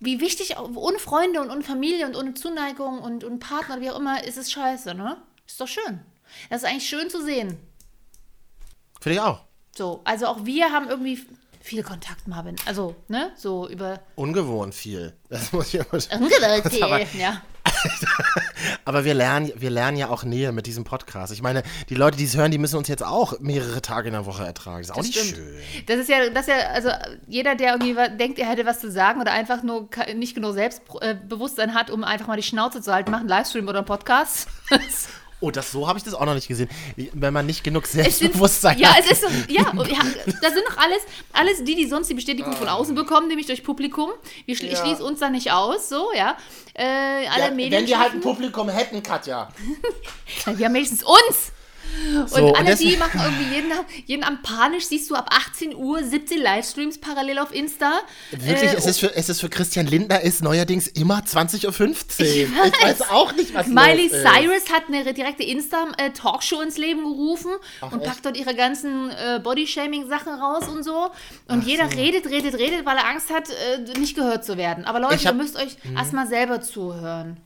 wie wichtig, ohne Freunde und ohne Familie und ohne Zuneigung und, und Partner, wie auch immer, ist es scheiße, ne? Ist doch schön. Das ist eigentlich schön zu sehen. Finde ich auch. So, also auch wir haben irgendwie viel Kontakt, Marvin. Also, ne, so über Ungewohnt viel. Das muss ich immer Ungeleute, ja. Aber wir lernen, wir lernen ja auch Nähe mit diesem Podcast. Ich meine, die Leute, die es hören, die müssen uns jetzt auch mehrere Tage in der Woche ertragen. Das ist auch nicht stimmt. schön. Das ist ja, das ist ja, also jeder, der irgendwie denkt, er hätte was zu sagen oder einfach nur nicht genug Selbstbewusstsein hat, um einfach mal die Schnauze zu halten, macht einen Livestream oder einen Podcast. Oh, das so habe ich das auch noch nicht gesehen. Wenn man nicht genug Es sind- Selbstbewusstsein Ja, hat. es ist so, ja, und ja, das sind doch alles, alles die, die sonst die Bestätigung von außen bekommen, nämlich durch Publikum. Wir schli Ja. schließen uns da nicht aus, so, ja. Äh, alle ja, Medien. wenn wir halt ein Publikum hätten, Katja. Wir haben wenigstens uns. Und So, und alle, deswegen- die machen irgendwie jeden, jeden Abend panisch, siehst du ab 18 Uhr 17 Livestreams parallel auf Insta. Wirklich, Äh, es, ist für, es ist für Christian Lindner ist neuerdings immer 20.15 Uhr. Ich weiß, auch nicht, was Miley. Cyrus hat eine direkte Insta-Talkshow ins Leben gerufen und packt dort ihre ganzen äh, Body-Shaming-Sachen raus und so. Und jeder redet, redet, redet, weil er Angst hat, äh, nicht gehört zu werden. Aber Leute, Ich hab- Mhm. ihr müsst euch erstmal selber zuhören.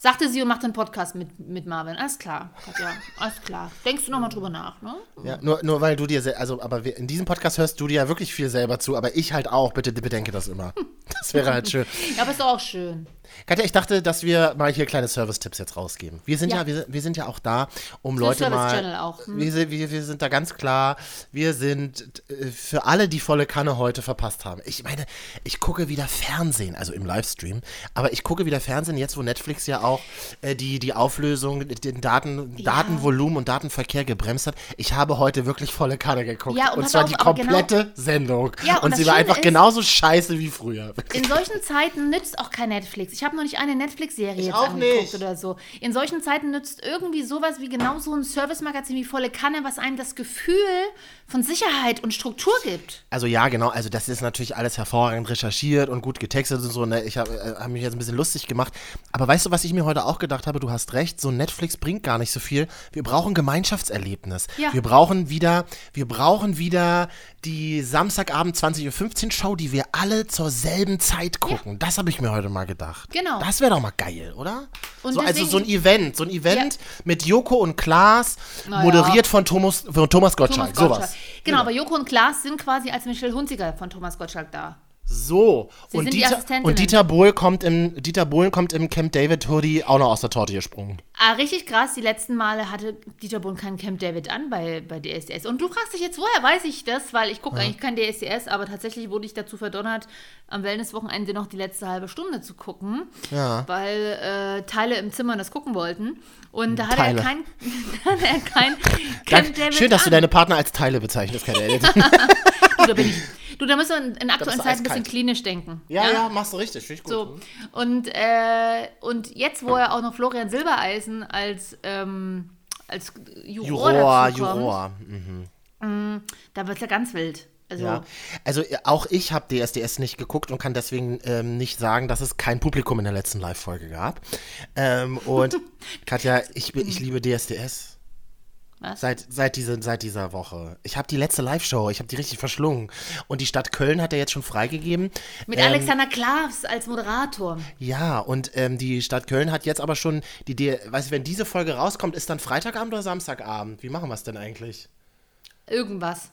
Sagte sie und macht einen Podcast mit, mit Marvin. Alles klar, Katja, alles klar. Denkst du nochmal drüber nach, ne? Ja, nur, nur weil du dir, also, aber wir, in diesem Podcast hörst du dir ja wirklich viel selber zu, aber ich halt auch. Bitte bedenke das immer. Das wäre halt schön. Ja, aber ist auch schön. Katja, ich dachte, dass wir mal hier kleine Service-Tipps jetzt rausgeben. Wir sind ja, Ja. wir, wir sind ja auch da, um Für Leute mal. Auch, hm. Wir, sind- wir, wir sind da ganz klar. Wir sind äh, für alle, die volle Kanne heute verpasst haben. Ich meine, ich gucke wieder Fernsehen, also im Livestream, aber ich gucke wieder Fernsehen jetzt, wo Netflix ja auch äh, die, die Auflösung, den Daten, Datenvolumen und Datenverkehr gebremst hat. Ich habe heute wirklich volle Kanne geguckt. Ja, und und zwar auf, die genau- komplette Sendung. Ja, und und sie war einfach ist- genauso scheiße wie früher. In solchen Zeiten nützt auch kein Netflix. Ich habe noch nicht eine Netflix-Serie jetzt auch angeguckt nicht. oder so. In solchen Zeiten nützt irgendwie sowas wie genau so ein Service-Magazin wie Volle Kanne, was einem das Gefühl von Sicherheit und Struktur gibt. Also ja, genau, also das ist natürlich alles hervorragend recherchiert und gut getextet und so. Ne? Ich habe äh, hab mich jetzt ein bisschen lustig gemacht. Aber weißt du, was ich mir heute auch gedacht habe? Du hast recht, so Netflix bringt gar nicht so viel. Wir brauchen Gemeinschaftserlebnis. Ja. Wir brauchen wieder, wir brauchen wieder die Samstagabend 20.15 Uhr Show, die wir alle zur selben Zeit gucken. Das habe ich mir heute mal gedacht. Genau. Das wäre doch mal geil, oder? Und so, also so ein Event, so ein Event Ja. mit Joko und Klaas, Na ja. moderiert von Thomas, von Thomas Gottschalk, Thomas sowas. Gottschalk. Genau, aber Joko und Klaas sind quasi als Michelle Hunziker von Thomas Gottschalk da. So, Sie und Dieter, und Dieter Bohlen kommt im Dieter Bohlen kommt im Camp David Hoodie auch noch aus der Torte gesprungen. Ah, richtig krass. Die letzten Male hatte Dieter Bohlen keinen Camp David an bei, bei DSDS. Und du fragst dich jetzt, woher weiß ich das? Weil ich gucke eigentlich kein DSDS, aber tatsächlich wurde ich dazu verdonnert, am Wellnesswochenende noch die letzte halbe Stunde zu gucken. Ja. Weil äh, Teile im Zimmer das gucken wollten. Und da hatte Teile. er kein, da er kein Camp Dank, David schön, dass du an. deine Partner als Teile bezeichnest, keine Eltern. Du, da, bin ich, du, da müssen wir in, aktuellen Zeiten ein bisschen klinisch denken. ja, ja, machst du richtig, finde ich gut. So, und, äh, und jetzt, wo er auch noch Florian Silbereisen als, ähm, als Juror, Juror, dazu kommt, Juror. da wird es ja ganz wild. Also, Ja. Also äh, auch ich habe DSDS nicht geguckt und kann deswegen ähm, nicht sagen, dass es kein Publikum in der letzten Live-Folge gab. Ähm, und Katja, ich, ich liebe DSDS. Was? Seit, seit, diese, seit dieser Woche. Ich habe die letzte Live-Show, ich habe die richtig verschlungen. Und die Stadt Köln hat ja jetzt schon freigegeben. Mit ähm, Alexander Klavs als Moderator. Ja, und ähm, die Stadt Köln hat jetzt aber schon die Idee, weißt du, wenn diese Folge rauskommt, ist dann Freitagabend oder Samstagabend? Wie machen wir es denn eigentlich? Irgendwas.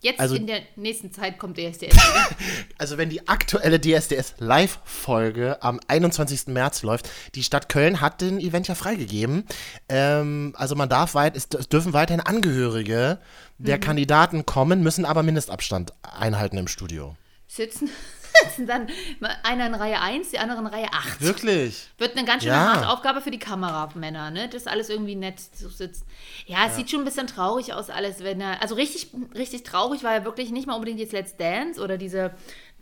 Jetzt Also- in der nächsten Zeit kommt DSDS. Also wenn die aktuelle DSDS Live-Folge am 21. März läuft, die Stadt Köln hat den Event ja freigegeben. Ähm, also man darf weit, es es dürfen weiterhin Angehörige der Kandidaten kommen, müssen aber Mindestabstand einhalten im Studio. Sitzen, sitzen dann einer in Reihe 1, die andere in Reihe 8. Wirklich? Wird eine ganz schöne Ja. harte Aufgabe für die Kameramänner, ne? Das alles irgendwie nett zu sitzen. Ja, es sieht schon ein bisschen traurig aus, alles, wenn er. Also richtig, richtig traurig war er wirklich nicht mal unbedingt jetzt Let's Dance oder diese,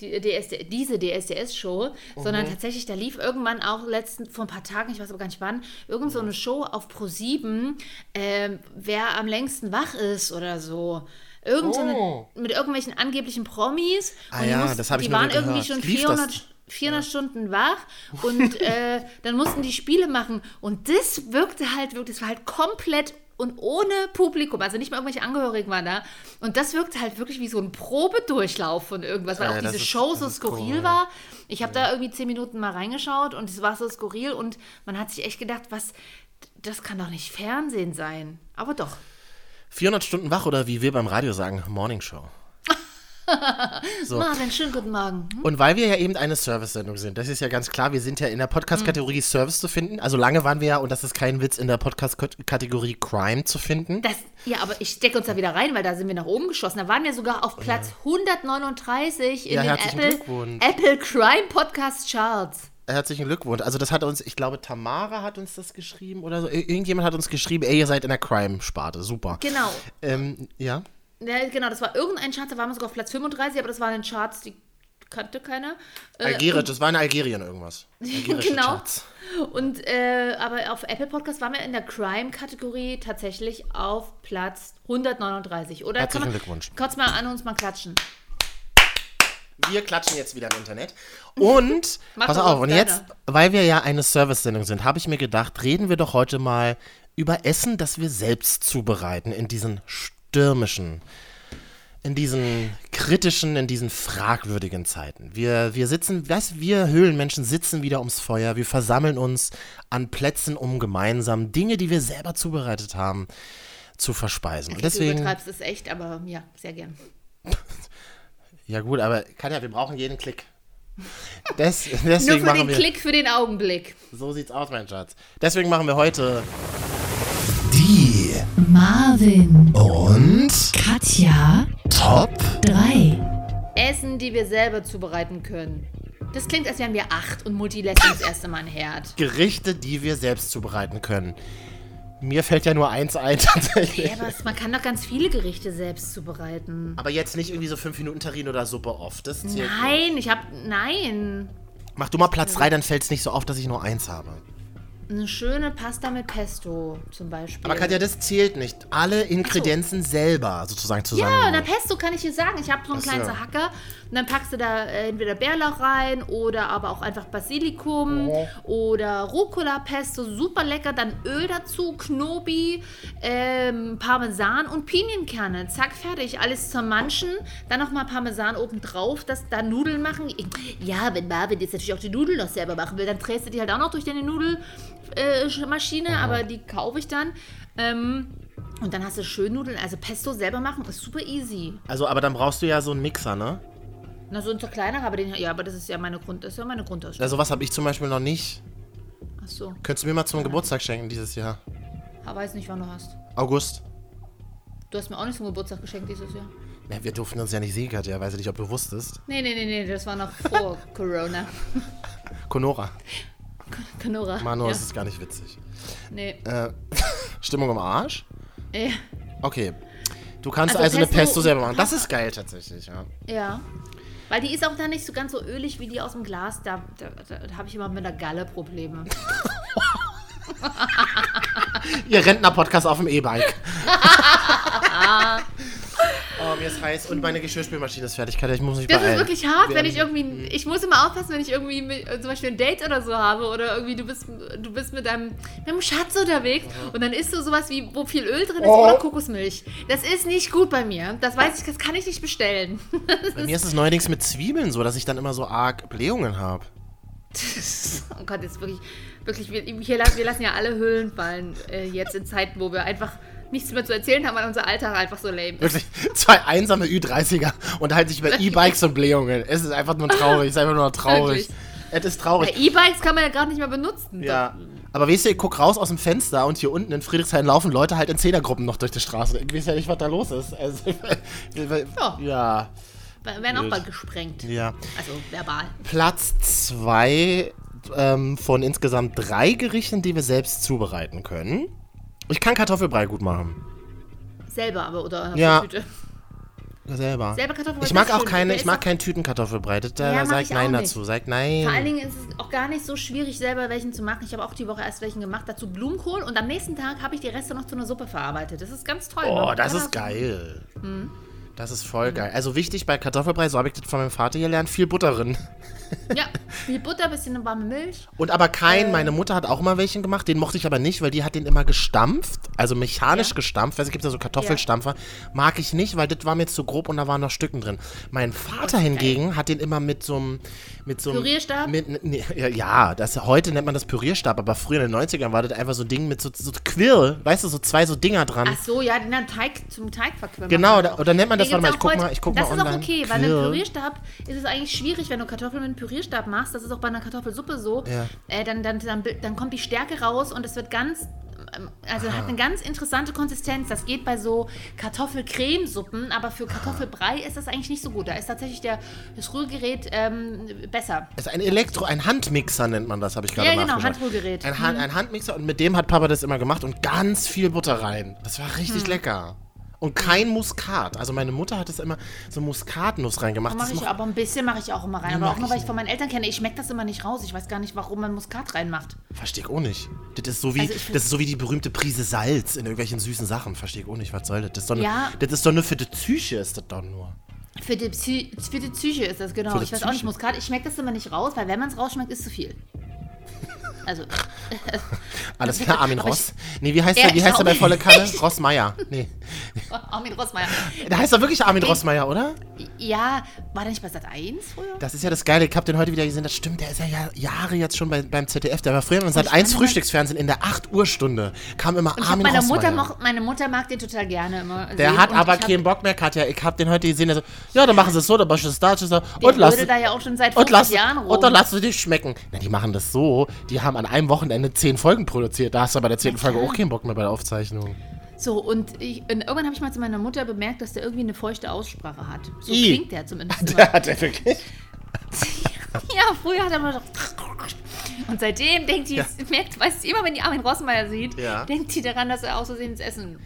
die, DS, diese DSDS-Show, sondern tatsächlich, da lief irgendwann auch letzten, vor ein paar Tagen, ich weiß aber gar nicht wann, irgend so eine Show auf Pro7, ähm, wer am längsten wach ist oder so. Irgend so eine, mit irgendwelchen angeblichen Promis. Ah und die, ja, mussten, das hab ich die waren irgendwie schon Lief das? 400, 400 Stunden wach und äh, dann mussten die Spiele machen und das wirkte halt wirklich, das war halt komplett und ohne Publikum, also nicht mal irgendwelche Angehörigen waren da und das wirkte halt wirklich wie so ein Probedurchlauf von irgendwas, weil Ja, auch diese ist- Show so skurril cool. war. Ich habe da irgendwie zehn Minuten mal reingeschaut und es war so skurril und man hat sich echt gedacht, was, das kann doch nicht Fernsehen sein, aber doch. 400 Stunden wach oder wie wir beim Radio sagen, Morning Show. So. Marvin, schönen guten Morgen. Hm? Und weil wir ja eben eine Service-Sendung sind, das ist ja ganz klar, wir sind ja in der Podcast-Kategorie Service zu finden. Also lange waren wir ja, und das ist kein Witz, in der Podcast-Kategorie Crime zu finden. Das, ja, aber ich stecke uns da wieder rein, weil da sind wir nach oben geschossen. Da waren wir sogar auf Platz 139 in Ja, den Apple. Apple Crime Podcast Charts. Herzlichen Glückwunsch. Also das hat uns, ich glaube, Tamara hat uns das geschrieben oder so. Ir- Irgendjemand hat uns geschrieben, ey, ihr seid in der Crime-Sparte. Super. Genau. Ähm, ja. Ja, genau, das war irgendein Chart, da waren wir sogar auf Platz 35, aber das waren Charts, die kannte keiner. Äh, Algerisch, das war in Algerien irgendwas. Genau. Charts. Und äh, aber auf Apple Podcast waren wir in der Crime-Kategorie tatsächlich auf Platz 139. Oder Herzlichen man Glückwunsch. kurz mal an uns mal klatschen. Wir klatschen jetzt wieder im Internet. Und, pass auf, und jetzt, weil wir ja eine Service-Sendung sind, habe ich mir gedacht, reden wir doch heute mal über Essen, das wir selbst zubereiten in diesen stürmischen, in diesen kritischen, in diesen fragwürdigen Zeiten. Wir, wir sitzen, weißt, wir Höhlenmenschen sitzen wieder ums Feuer, wir versammeln uns an Plätzen, um gemeinsam Dinge, die wir selber zubereitet haben, zu verspeisen. Und Du deswegen, übertreibst es echt, aber ja, sehr gern. ja gut, aber Katja, wir brauchen jeden Klick. Des, deswegen Nur für machen den wir, Klick, für den Augenblick. So sieht's aus, mein Schatz. Deswegen machen wir heute die Marvin und Katja Top 3. Essen, die wir selber zubereiten können. Das klingt, als wären wir acht und Mutti lässt uns das erste Mal ein Herd. Gerichte, die wir selbst zubereiten können. Mir fällt ja nur eins ein, tatsächlich. Ja, aber es- man kann doch ganz viele Gerichte selbst zubereiten. Aber jetzt nicht irgendwie so 5 Minuten Terrine oder Suppe oft. Das zählt nicht. Nein, ich hab. Nein. Mach du mal Platz 3, dann fällt es nicht so auf, dass ich nur eins habe. Eine schöne Pasta mit Pesto zum Beispiel. Aber Katja, das zählt nicht. Alle Ingredienzen selber sozusagen zusammen. Ja, na Pesto kann ich dir sagen. Ich habe so einen Ach so. kleinen Hacker und dann packst du da äh, entweder Bärlauch rein oder aber auch einfach Basilikum oder Rucola-Pesto, super lecker. Dann Öl dazu, Knobi, ähm, Parmesan und Pinienkerne. Zack, fertig. Alles zermanschen. Dann nochmal Parmesan oben drauf, dass da Nudeln machen. Ja, wenn Marvin jetzt natürlich auch die Nudeln noch selber machen will, dann drehst du die halt auch noch durch deine Nudelmaschine, aber die kaufe ich dann. Ähm, und dann hast du schön Nudeln. Also Pesto selber machen ist super easy. Also, aber dann brauchst du ja so einen Mixer, ne? Na, so ein zerkleinerer, aber den, ja, aber das ist ja meine Grund, das ist ja meine Grundausstattung. Also, was habe ich zum Beispiel noch nicht. Ach so. Könntest du mir mal zum Geburtstag schenken dieses Jahr? Ich weiß nicht, wann du hast. August. Du hast mir auch nicht zum Geburtstag geschenkt dieses Jahr. Ja, wir durften uns ja nicht sehen, Katja. Weiß ich nicht, ob du wusstest. Nee, nee, nee, nee, das war noch vor Corona. Conora. Conora. Manu, ja. das ist gar nicht witzig. Nee. Äh, Stimmung im Arsch? Ja. Okay. Du kannst also, Also eine Pesto- Pesto selber machen. Das ist geil tatsächlich, ja. ja. Weil die ist auch da nicht so ganz so ölig wie die aus dem Glas. Da, da, da, da habe ich immer mit der Galle Probleme. Ihr Rentner-Podcast auf dem E-Bike. mir ist heiß und meine Geschirrspülmaschine ist fertig, Katja. Ich muss mich Das beeilen. ist wirklich hart, wenn ich irgendwie. Ich muss immer aufpassen, wenn ich irgendwie mit, äh, zum Beispiel ein Date oder so habe oder irgendwie du bist, du bist mit deinem, mit deinem Schatz unterwegs und dann isst du sowas wie, wo viel Öl drin ist Oh. oder Kokosmilch. Das ist nicht gut bei mir. Das weiß ich, das kann ich nicht bestellen. Bei mir ist es neuerdings mit Zwiebeln so, dass ich dann immer so arg Blähungen habe. oh Gott, jetzt wirklich, wirklich, wir, hier, lassen- wir lassen ja alle Höhlen fallen äh, jetzt in Zeiten, wo wir einfach nichts mehr zu erzählen haben, weil unser Alltag einfach so lame ist. Wirklich, zwei einsame Ü30er unterhalten sich über E-Bikes und Blähungen. Es ist einfach nur traurig, es ist einfach nur traurig. Es ist traurig. E-Bikes kann man ja gerade nicht mehr benutzen. Ja. Aber weißt du, ich guck raus aus dem Fenster und hier unten in Friedrichshain laufen Leute halt in Zehnergruppen noch durch die Straße. Ich weiß ja nicht, was da los ist. Also, Ja. ja. Wir werden auch bald gesprengt. Ja. Also verbal. Platz zwei ähm, von insgesamt drei Gerichten, die wir selbst zubereiten können. Ich kann Kartoffelbrei gut machen. Selber aber oder Ja. Tüte. Selber. Selber Kartoffelbrei. Ich mag auch keine, ich mag keinen Tütenkartoffelbrei. Da, Ja, da sag ich nein dazu. Sag nein. Vor allen Dingen ist es auch gar nicht so schwierig, selber welchen zu machen. Ich habe auch die Woche erst welchen gemacht. Dazu Blumenkohl und am nächsten Tag habe ich die Reste noch zu einer Suppe verarbeitet. Das ist ganz toll. Oh, das ist geil. Hm. Das ist voll geil. Also wichtig bei Kartoffelbrei, so habe ich das von meinem Vater gelernt, viel Butter drin. Ja, viel Butter, bisschen warme Milch. Und aber Äh. kein, meine Mutter hat auch mal welchen gemacht, den mochte ich aber nicht, weil die hat den immer gestampft, also mechanisch Ja. gestampft. Weißt du, gibt ja so Kartoffelstampfer. Mag ich nicht, weil das war mir zu grob und da waren noch Stücken drin. Mein Vater hingegen hat den immer mit so einem. Mit so Pürierstab? Mit, nee, ja, ja, das, heute nennt man das Pürierstab, aber früher in den 90ern war das einfach so ein Ding mit so, so Quirl, weißt du, so zwei so Dinger dran. Ach so, ja, den dann Teig zum Teig verquirlen. Genau, da, oder nennt man das, Den warte mal, ich guck auch mal, heute. ich guck das mal ist online. auch okay, weil mit Quirl. Pürierstab ist es eigentlich schwierig, wenn du Kartoffeln mit Pürierstab machst. Das ist auch bei einer Kartoffelsuppe so. Ja. Äh, dann, dann, dann, dann kommt die Stärke raus und es wird ganz. ähm, Also hat eine ganz interessante Konsistenz. Das geht bei so Kartoffelcremesuppen, aber für Kartoffelbrei ist das eigentlich nicht so gut. Da ist tatsächlich der, das Rührgerät ähm, besser. Das ist ein Elektro, ein Handmixer nennt man das, habe ich gerade Ja, genau. Handrührgerät. Ein, Hand, ein Handmixer und mit dem hat Papa das immer gemacht und ganz viel Butter rein. Das war richtig Hm. lecker. Und kein Muskat. Also meine Mutter hat es immer so Muskatnuss reingemacht. Das ich aber ein bisschen mache ich auch immer rein. Aber mach auch nur, weil ich von meinen Eltern kenne. Ich schmecke das immer nicht raus. Ich weiß gar nicht, warum man Muskat reinmacht. Verstehe ich auch nicht. Das ist so wie, Also das ist so wie die berühmte Prise Salz in irgendwelchen süßen Sachen. Verstehe ich auch nicht. Was soll das? Das ist doch, Ja. nur, das ist doch nur für die Psyche, ist das doch nur. Für die, Psy für die Psyche ist das, genau. Ich weiß auch nicht, Psyche. Muskat. Ich schmecke das immer nicht raus, weil wenn man es rausschmeckt, ist zu viel. Also, Alles klar, Armin Ross. Nee, wie heißt Ja, er, wie heißt er auch bei volle Kanne? nicht. Ross Meier. Nee. Armin Rossmeier. Der heißt doch wirklich Armin Rossmeier, oder? Ja, war der nicht bei Sat 1 früher? Das ist ja das Geile. Ich habe den heute wieder gesehen. Das stimmt, der ist ja Jahr- Jahre jetzt schon bei, beim ZDF. Der war früher im Sat 1 fand- Frühstücksfernsehen in der 8 Uhr Stunde. Kam immer Armin meine Mutter, Rossmeier. noch, meine Mutter mag den total gerne immer. Der sehen. hat Und aber keinen Bock mehr, Katja. Ich habe den heute gesehen. Der so, ja, dann machen sie es so, dann machst du es da, da, Der und lass würde da ja auch schon seit und 50 lass, Jahren rum. und dann lass du dich schmecken. Na, die machen das so. Die haben an einem Wochenende zehn Folgen produziert. Da hast du bei der zehnten Folge auch keinen Bock mehr bei der Aufzeichnung. So, und, ich, und irgendwann habe ich mal zu meiner Mutter bemerkt, dass der irgendwie eine feuchte Aussprache hat. So I. klingt der zumindest immer. Der hat er wirklich. Ja, früher hat er immer so. Und seitdem denkt die, merkt, weiß immer, wenn die Armin Rossmeier sieht, Ja. denkt die daran, dass er auszusehen ins Essen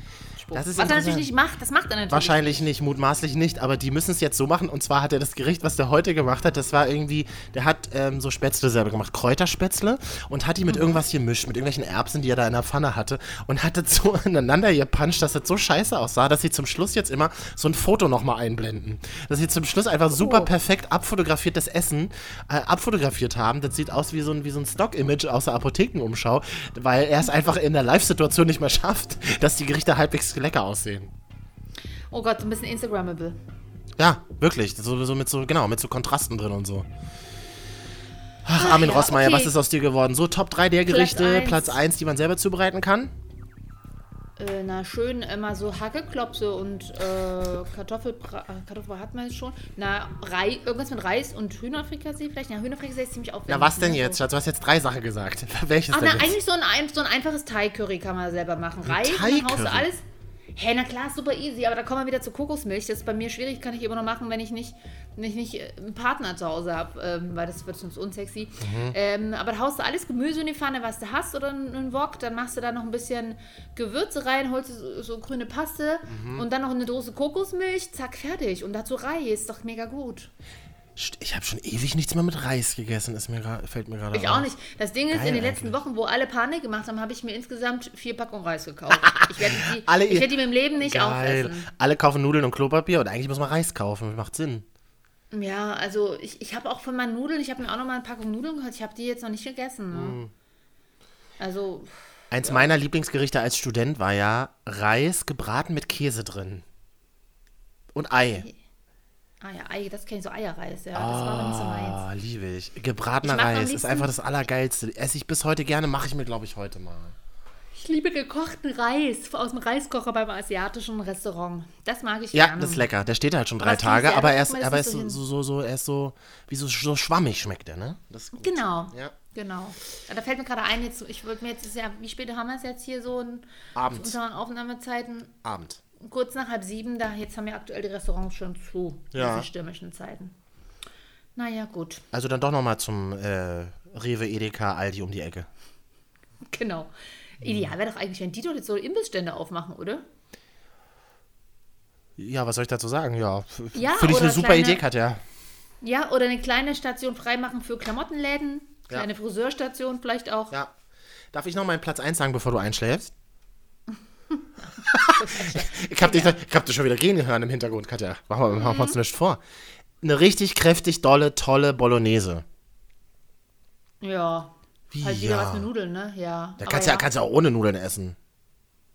spuckt. Das ist Was er natürlich nicht macht, das macht er natürlich. Wahrscheinlich nicht, mutmaßlich nicht, aber die müssen es jetzt so machen. Und zwar hat er das Gericht, was der heute gemacht hat, das war irgendwie, der hat ähm, so Spätzle selber gemacht, Kräuterspätzle und hat die Mhm. mit irgendwas gemischt, mit irgendwelchen Erbsen, die er da in der Pfanne hatte und hat das so ineinander gepanscht, dass das so scheiße aussah, dass sie zum Schluss jetzt immer so ein Foto nochmal einblenden. Dass sie zum Schluss einfach super Oh. perfekt abfotografiertes Essen äh, abfotografiert haben. Das sieht aus wie so ein, wie so ein Stock-Image aus der Apothekenumschau, weil er es einfach in der Live-Situation nicht mehr schafft, dass die Gerichte halbwegs lecker aussehen. Oh Gott, so ein bisschen Instagrammable. Ja, wirklich. So, so mit so, genau, mit so Kontrasten drin und so. Ach, Armin ja, Rossmeier, okay. was ist aus dir geworden? So Top 3 der Gerichte. Platz 1, die man selber zubereiten kann? Äh, na, schön immer so Hackeklopse und äh, Kartoffelbra äh, Kartoffel hat man jetzt schon. Na, Rei irgendwas mit Reis und Hühnerfrikassee vielleicht. Ja, Hühnerfrikassee ist ziemlich aufwendig. Ja, was denn jetzt? Schatz? Du hast jetzt drei Sachen gesagt. Welches Ach, denn na, jetzt? eigentlich so ein, so ein einfaches Thai-Curry kann man selber machen. Reis, haust Thai-Curry? du alles. Hä, na klar, super easy, aber da kommen wir wieder zu Kokosmilch. Das ist bei mir schwierig, kann ich immer noch machen, wenn ich nicht, wenn ich nicht äh, einen Partner zu Hause habe, ähm, weil das wird sonst unsexy. Mhm. Ähm, aber da haust du alles Gemüse in die Pfanne, was du hast, oder einen Wok, dann machst du da noch ein bisschen Gewürze rein, holst du so, so grüne Paste Mhm. und dann noch eine Dose Kokosmilch, zack, fertig. Und dazu Reis, doch mega gut. Ich habe schon ewig nichts mehr mit Reis gegessen, ist mir fällt mir gerade Ich auf. auch nicht. Das Ding ist, Geil in den letzten eigentlich. Wochen, wo alle Panik gemacht haben, habe ich mir insgesamt vier Packungen Reis gekauft. Ich werde die, Alle ich werde die mit dem Leben nicht Geil. aufessen. Alle kaufen Nudeln und Klopapier und eigentlich muss man Reis kaufen. Macht Sinn. Ja, also ich, ich habe auch von meinen Nudeln, ich habe mir auch noch mal eine Packung Nudeln geholt. Ich habe die jetzt noch nicht gegessen. Ne? Mhm. Also, Eins meiner Lieblingsgerichte als Student war ja Reis gebraten mit Käse drin. Und Ei. Ah ja, Ei, das kenne ich so Eierreis. Ja, das war nicht so meins. Ah, liebe ich. Gebratener Ich Reis ist einfach das Allergeilste. Esse ich bis heute gerne, mache ich mir, glaube ich, heute mal. Ich liebe gekochten Reis aus dem Reiskocher beim asiatischen Restaurant. Das mag ich Ja, gerne. das ist lecker. Der steht halt schon drei Tage, aber er ist, aber er ist so, so so, so, er ist so, wie so, so schwammig schmeckt er, ne? Genau. Ja. Genau. Ja, Da fällt mir gerade ein, jetzt, ich wollte mir jetzt, ja, wie spät haben wir es jetzt hier so in Abends. unseren Aufnahmezeiten? Abend. Kurz nach halb sieben, da jetzt haben ja aktuell die Restaurants schon zu. Ja. Diese stürmischen Zeiten. Naja, gut. Also dann doch nochmal zum äh, Rewe, Edeka, Aldi um die Ecke. Genau. Ideal wäre doch eigentlich, wenn die doch jetzt so Imbissstände aufmachen, oder? Ja, was soll ich dazu sagen? Ja, Ja, finde ich eine super kleine- Idee, Katja. Ja, oder eine kleine Station freimachen für Klamottenläden. Kleine Friseurstation vielleicht auch. Ja. Darf ich noch meinen Platz 1 sagen, bevor du einschläfst? Ich hab dich, ich hab dich schon wieder gehen hören im Hintergrund, Katja. Machen wir, machen wir uns nicht vor. Eine richtig kräftig, dolle, tolle Bolognese. Ja. Wie, Halt wieder ja? was mit Nudeln, ne? Ja. Da kannst du ja. kannst du auch ohne Nudeln essen.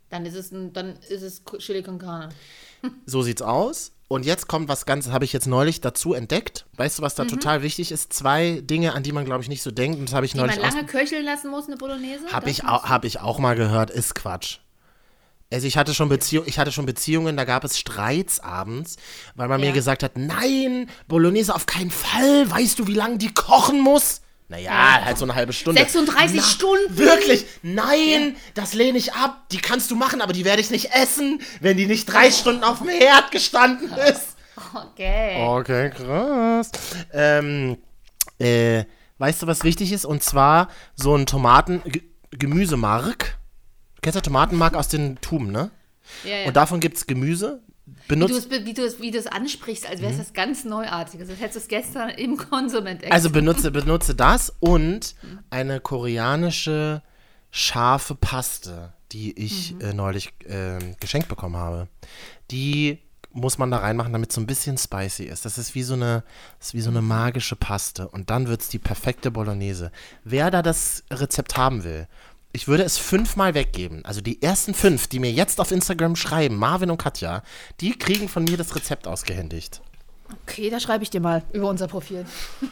Dann ist es, ein, dann ist es Chili con Carne. So sieht's aus. Und jetzt kommt was ganz, habe ich jetzt neulich dazu entdeckt. Weißt du, was da Mhm. total wichtig ist? Zwei Dinge, an die man, glaube ich, nicht so denkt. Und das habe ich Die man neulich aus, lange köcheln lassen muss, eine Bolognese? Habe ich, au- hab ich auch mal gehört, ist Quatsch. Also ich hatte schon Beziehung, ich hatte schon Beziehungen, da gab es Streits abends, weil man Ja. mir gesagt hat, nein, Bolognese auf keinen Fall, weißt du, wie lange die kochen muss? Naja, halt so eine halbe Stunde. 36 Stunden? Wirklich? Nein, das lehne ich ab. Die kannst du machen, aber die werde ich nicht essen, wenn die nicht drei Stunden auf dem Herd gestanden ist. Okay. Okay, krass. Ähm, äh, weißt du, was wichtig ist? Und zwar so ein Tomaten, Du kennst ja Tomatenmark aus den Tuben, ne? Ja, ja. Und davon gibt es Gemüse. Wie du, Benutzt, wie, du es, wie du es ansprichst, als wäre es das ganz Neuartiges. Als hättest du es gestern im Konsum entdeckt. also benutze, benutze das und eine koreanische scharfe Paste, die ich äh, neulich ähm, geschenkt bekommen habe. Die muss man da reinmachen, damit es so ein bisschen spicy ist. Das ist wie so eine, das ist wie so eine magische Paste. Und dann wird es die perfekte Bolognese. Wer da das Rezept haben will, ich würde es fünfmal weggeben. Also die ersten fünf, die mir jetzt auf Instagram schreiben, Marvin und Katja, die kriegen von mir das Rezept ausgehändigt. Okay, da schreibe ich dir mal über unser Profil.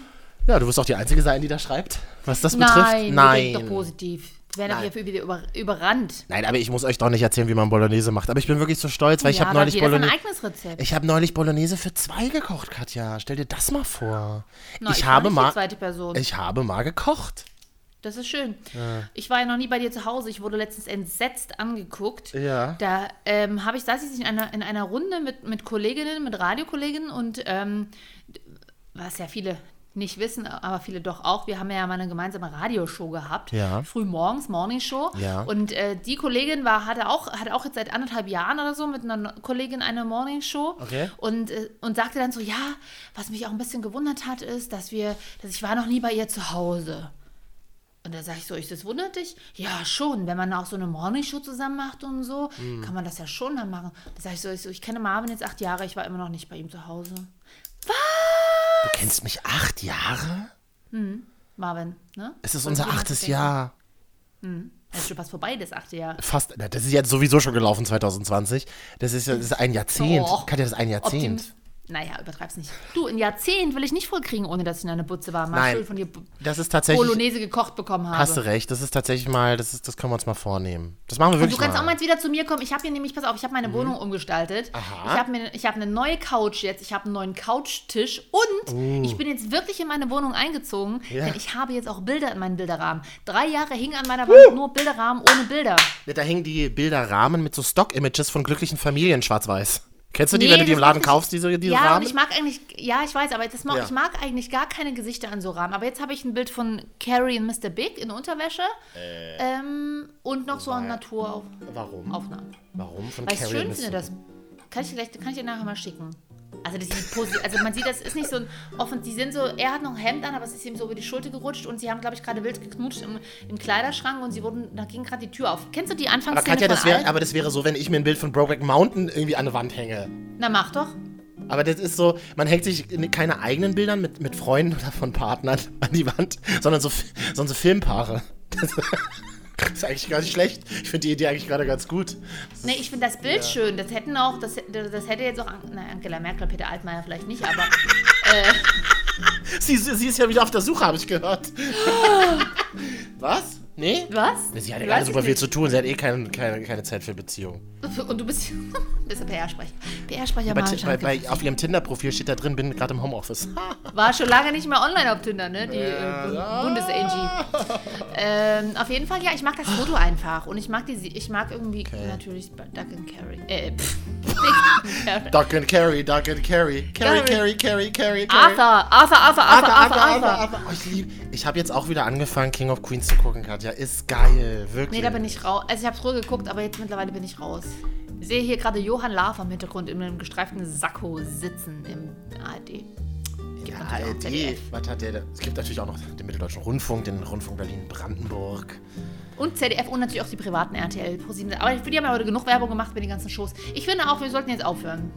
Ja, du wirst auch die Einzige sein, die das schreibt, was das betrifft. Nein, Nein. wir doch positiv. Wir werden Nein. doch hier wieder über, überrannt. Nein, aber ich muss euch doch nicht erzählen, wie man Bolognese macht. Aber ich bin wirklich so stolz, weil ich ja, habe da hat neulich Bolognese. eigenes Rezept. Ich habe neulich Bolognese für zwei gekocht, Katja. Stell dir das mal vor. Na, ich, ich habe mal, ich habe mal gekocht. Das ist schön. Ich war ja noch nie bei dir zu Hause. Ich wurde letztens entsetzt angeguckt. Ja. Da ähm, habe ich, saß ich in einer, in einer Runde mit, mit Kolleginnen, mit Radiokolleginnen und ähm, was ja viele nicht wissen, aber viele doch auch. Wir haben ja mal eine gemeinsame Radioshow gehabt. Ja. Früh morgens, Morning Show. Ja. Und äh, die Kollegin war, hatte auch, hatte auch jetzt seit anderthalb Jahren oder so mit einer Kollegin eine Morning Show. Okay. Und, äh, und sagte dann so, ja, was mich auch ein bisschen gewundert hat, ist, dass wir, dass ich war noch nie bei ihr zu Hause. Und da sage ich so, ist das wundert dich? Ja, schon. Wenn man auch so eine Morningshow zusammen macht und so, Mhm. kann man das ja schon dann machen. Da sage ich so, ich so, ich kenne Marvin jetzt acht Jahre, ich war immer noch nicht bei ihm zu Hause. Du kennst mich acht Jahre? Marvin, ne? Es ist unser achtes. Jahr. Das ist schon fast vorbei, das achte Jahr. Fast. Das ist jetzt sowieso schon gelaufen 2020. Das ist, ja- das ist ein Jahrzehnt. Och, Katja, das ist ein Jahrzehnt. Optimis- Naja, übertreib's nicht. Du, ein Jahrzehnt will ich nicht vollkriegen, ohne dass ich in einer Butze war. Mal Nein, von dir Das ist tatsächlich. Bolognese gekocht bekommen habe. Hast du recht. Das ist tatsächlich mal. Das, ist, das können wir uns mal vornehmen. Das machen wir Und wirklich du kannst mal. auch mal jetzt wieder zu mir kommen. Ich habe hier nämlich, pass auf, ich habe meine Wohnung umgestaltet. Ich habe mir, ich habe eine neue Couch jetzt. Ich habe einen neuen Couchtisch und ich bin jetzt wirklich in meine Wohnung eingezogen, Ja. denn ich habe jetzt auch Bilder in meinen Bilderrahmen. Drei Jahre hingen an meiner Wand nur Bilderrahmen ohne Bilder. Ja, Da hängen die Bilderrahmen mit so Stock-Images von glücklichen Familien schwarz-weiß. Kennst du die, Nee, wenn du die im Laden wirklich- kaufst, diese, diese ja, Rahmen? ich mag eigentlich, ja, ich weiß, aber das mag, Ja. ich mag eigentlich gar keine Gesichter an so Rahmen. Aber jetzt habe ich ein Bild von Carrie und Mr. Big in Unterwäsche ähm, und noch so eine Naturaufnahme. Warum? Warum? Von Weil ich Carrie schön und finde, Mr. das. Kann ich, dir gleich, kann ich dir nachher mal schicken. Also, das sieht posi- also man sieht, das ist nicht so ein offen. Die sind so, er hat noch ein Hemd an, aber es ist ihm so über die Schulter gerutscht und sie haben, glaube ich, gerade wild geknutscht im, im Kleiderschrank und sie wurden, da ging gerade die Tür auf. Kennst du die Aber Anfangsszene Katja, von das wäre, aber das wäre so, wenn ich mir ein Bild von Brokeback Mountain irgendwie an eine Wand hänge. Na, mach doch. Aber das ist so, man hängt sich keine eigenen Bildern mit, mit Freunden oder von Partnern an die Wand, sondern so, sondern so Filmpaare. Das ist eigentlich gar nicht schlecht. Ich finde die Idee eigentlich gerade ganz gut. Nee, ich finde das Bild schön. Das hätten auch, das, das hätte jetzt auch, na, Angela Merkel, Peter Altmaier vielleicht nicht, aber Sie, sie ist ja wieder auf der Suche, habe ich gehört. Was? Nee? was? Sie hat ja gerade super viel nicht. zu tun. Sie hat eh keine, keine, keine Zeit für Beziehungen. Und du bist, bist ein PR-Sprecher. PR-Sprecher Bei, bei, bei, auf ihrem Tinder-Profil steht da drin, bin gerade im Homeoffice. War schon lange nicht mehr online auf Tinder, ne? Die äh, Bundes-Angie. Ähm, auf jeden Fall, ja, ich mag das Foto einfach. Und ich mag die, ich mag irgendwie natürlich Duck and Carry. Äh, pff. Duck and Carry, Duck and Carry. Carry, Carry. Carry, Carry, Carry, Carry. Arthur, Arthur, Arthur, Arthur, Arthur, Arthur. Arthur. Oh, ich lieb. Ich habe jetzt auch wieder angefangen, King of Queens zu gucken, Katja. Ist geil, wirklich. Nee, da bin ich raus. Also ich habe früher geguckt, aber jetzt mittlerweile bin ich raus. Ich sehe hier gerade Johann Lafer im Hintergrund in einem gestreiften Sakko sitzen im ARD. Ja, ARD. Was hat der da? Es gibt natürlich auch noch den Mitteldeutschen Rundfunk, den Rundfunk Berlin-Brandenburg. Und ZDF und natürlich auch die privaten RTL ProSieben. Aber für die haben ja heute genug Werbung gemacht bei den ganzen Shows. Ich finde auch, wir sollten jetzt aufhören.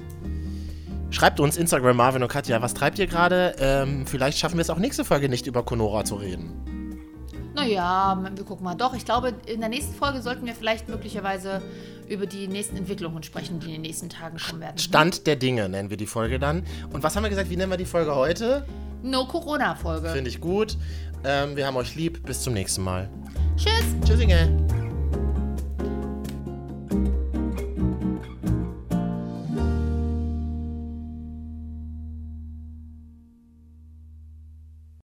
Schreibt uns Instagram, Marvin und Katja, was treibt ihr gerade? Ähm, vielleicht schaffen wir es auch nächste Folge nicht über Conora zu reden. Naja, wir gucken mal. Doch, ich glaube, in der nächsten Folge sollten wir vielleicht möglicherweise über die nächsten Entwicklungen sprechen, die in den nächsten Tagen kommen werden. Stand der Dinge nennen wir die Folge dann. Und was haben wir gesagt, wie nennen wir die Folge heute? No-Corona-Folge. Finde ich gut. Ähm, wir haben euch lieb. Bis zum nächsten Mal. Tschüss. Tschüss, Inge.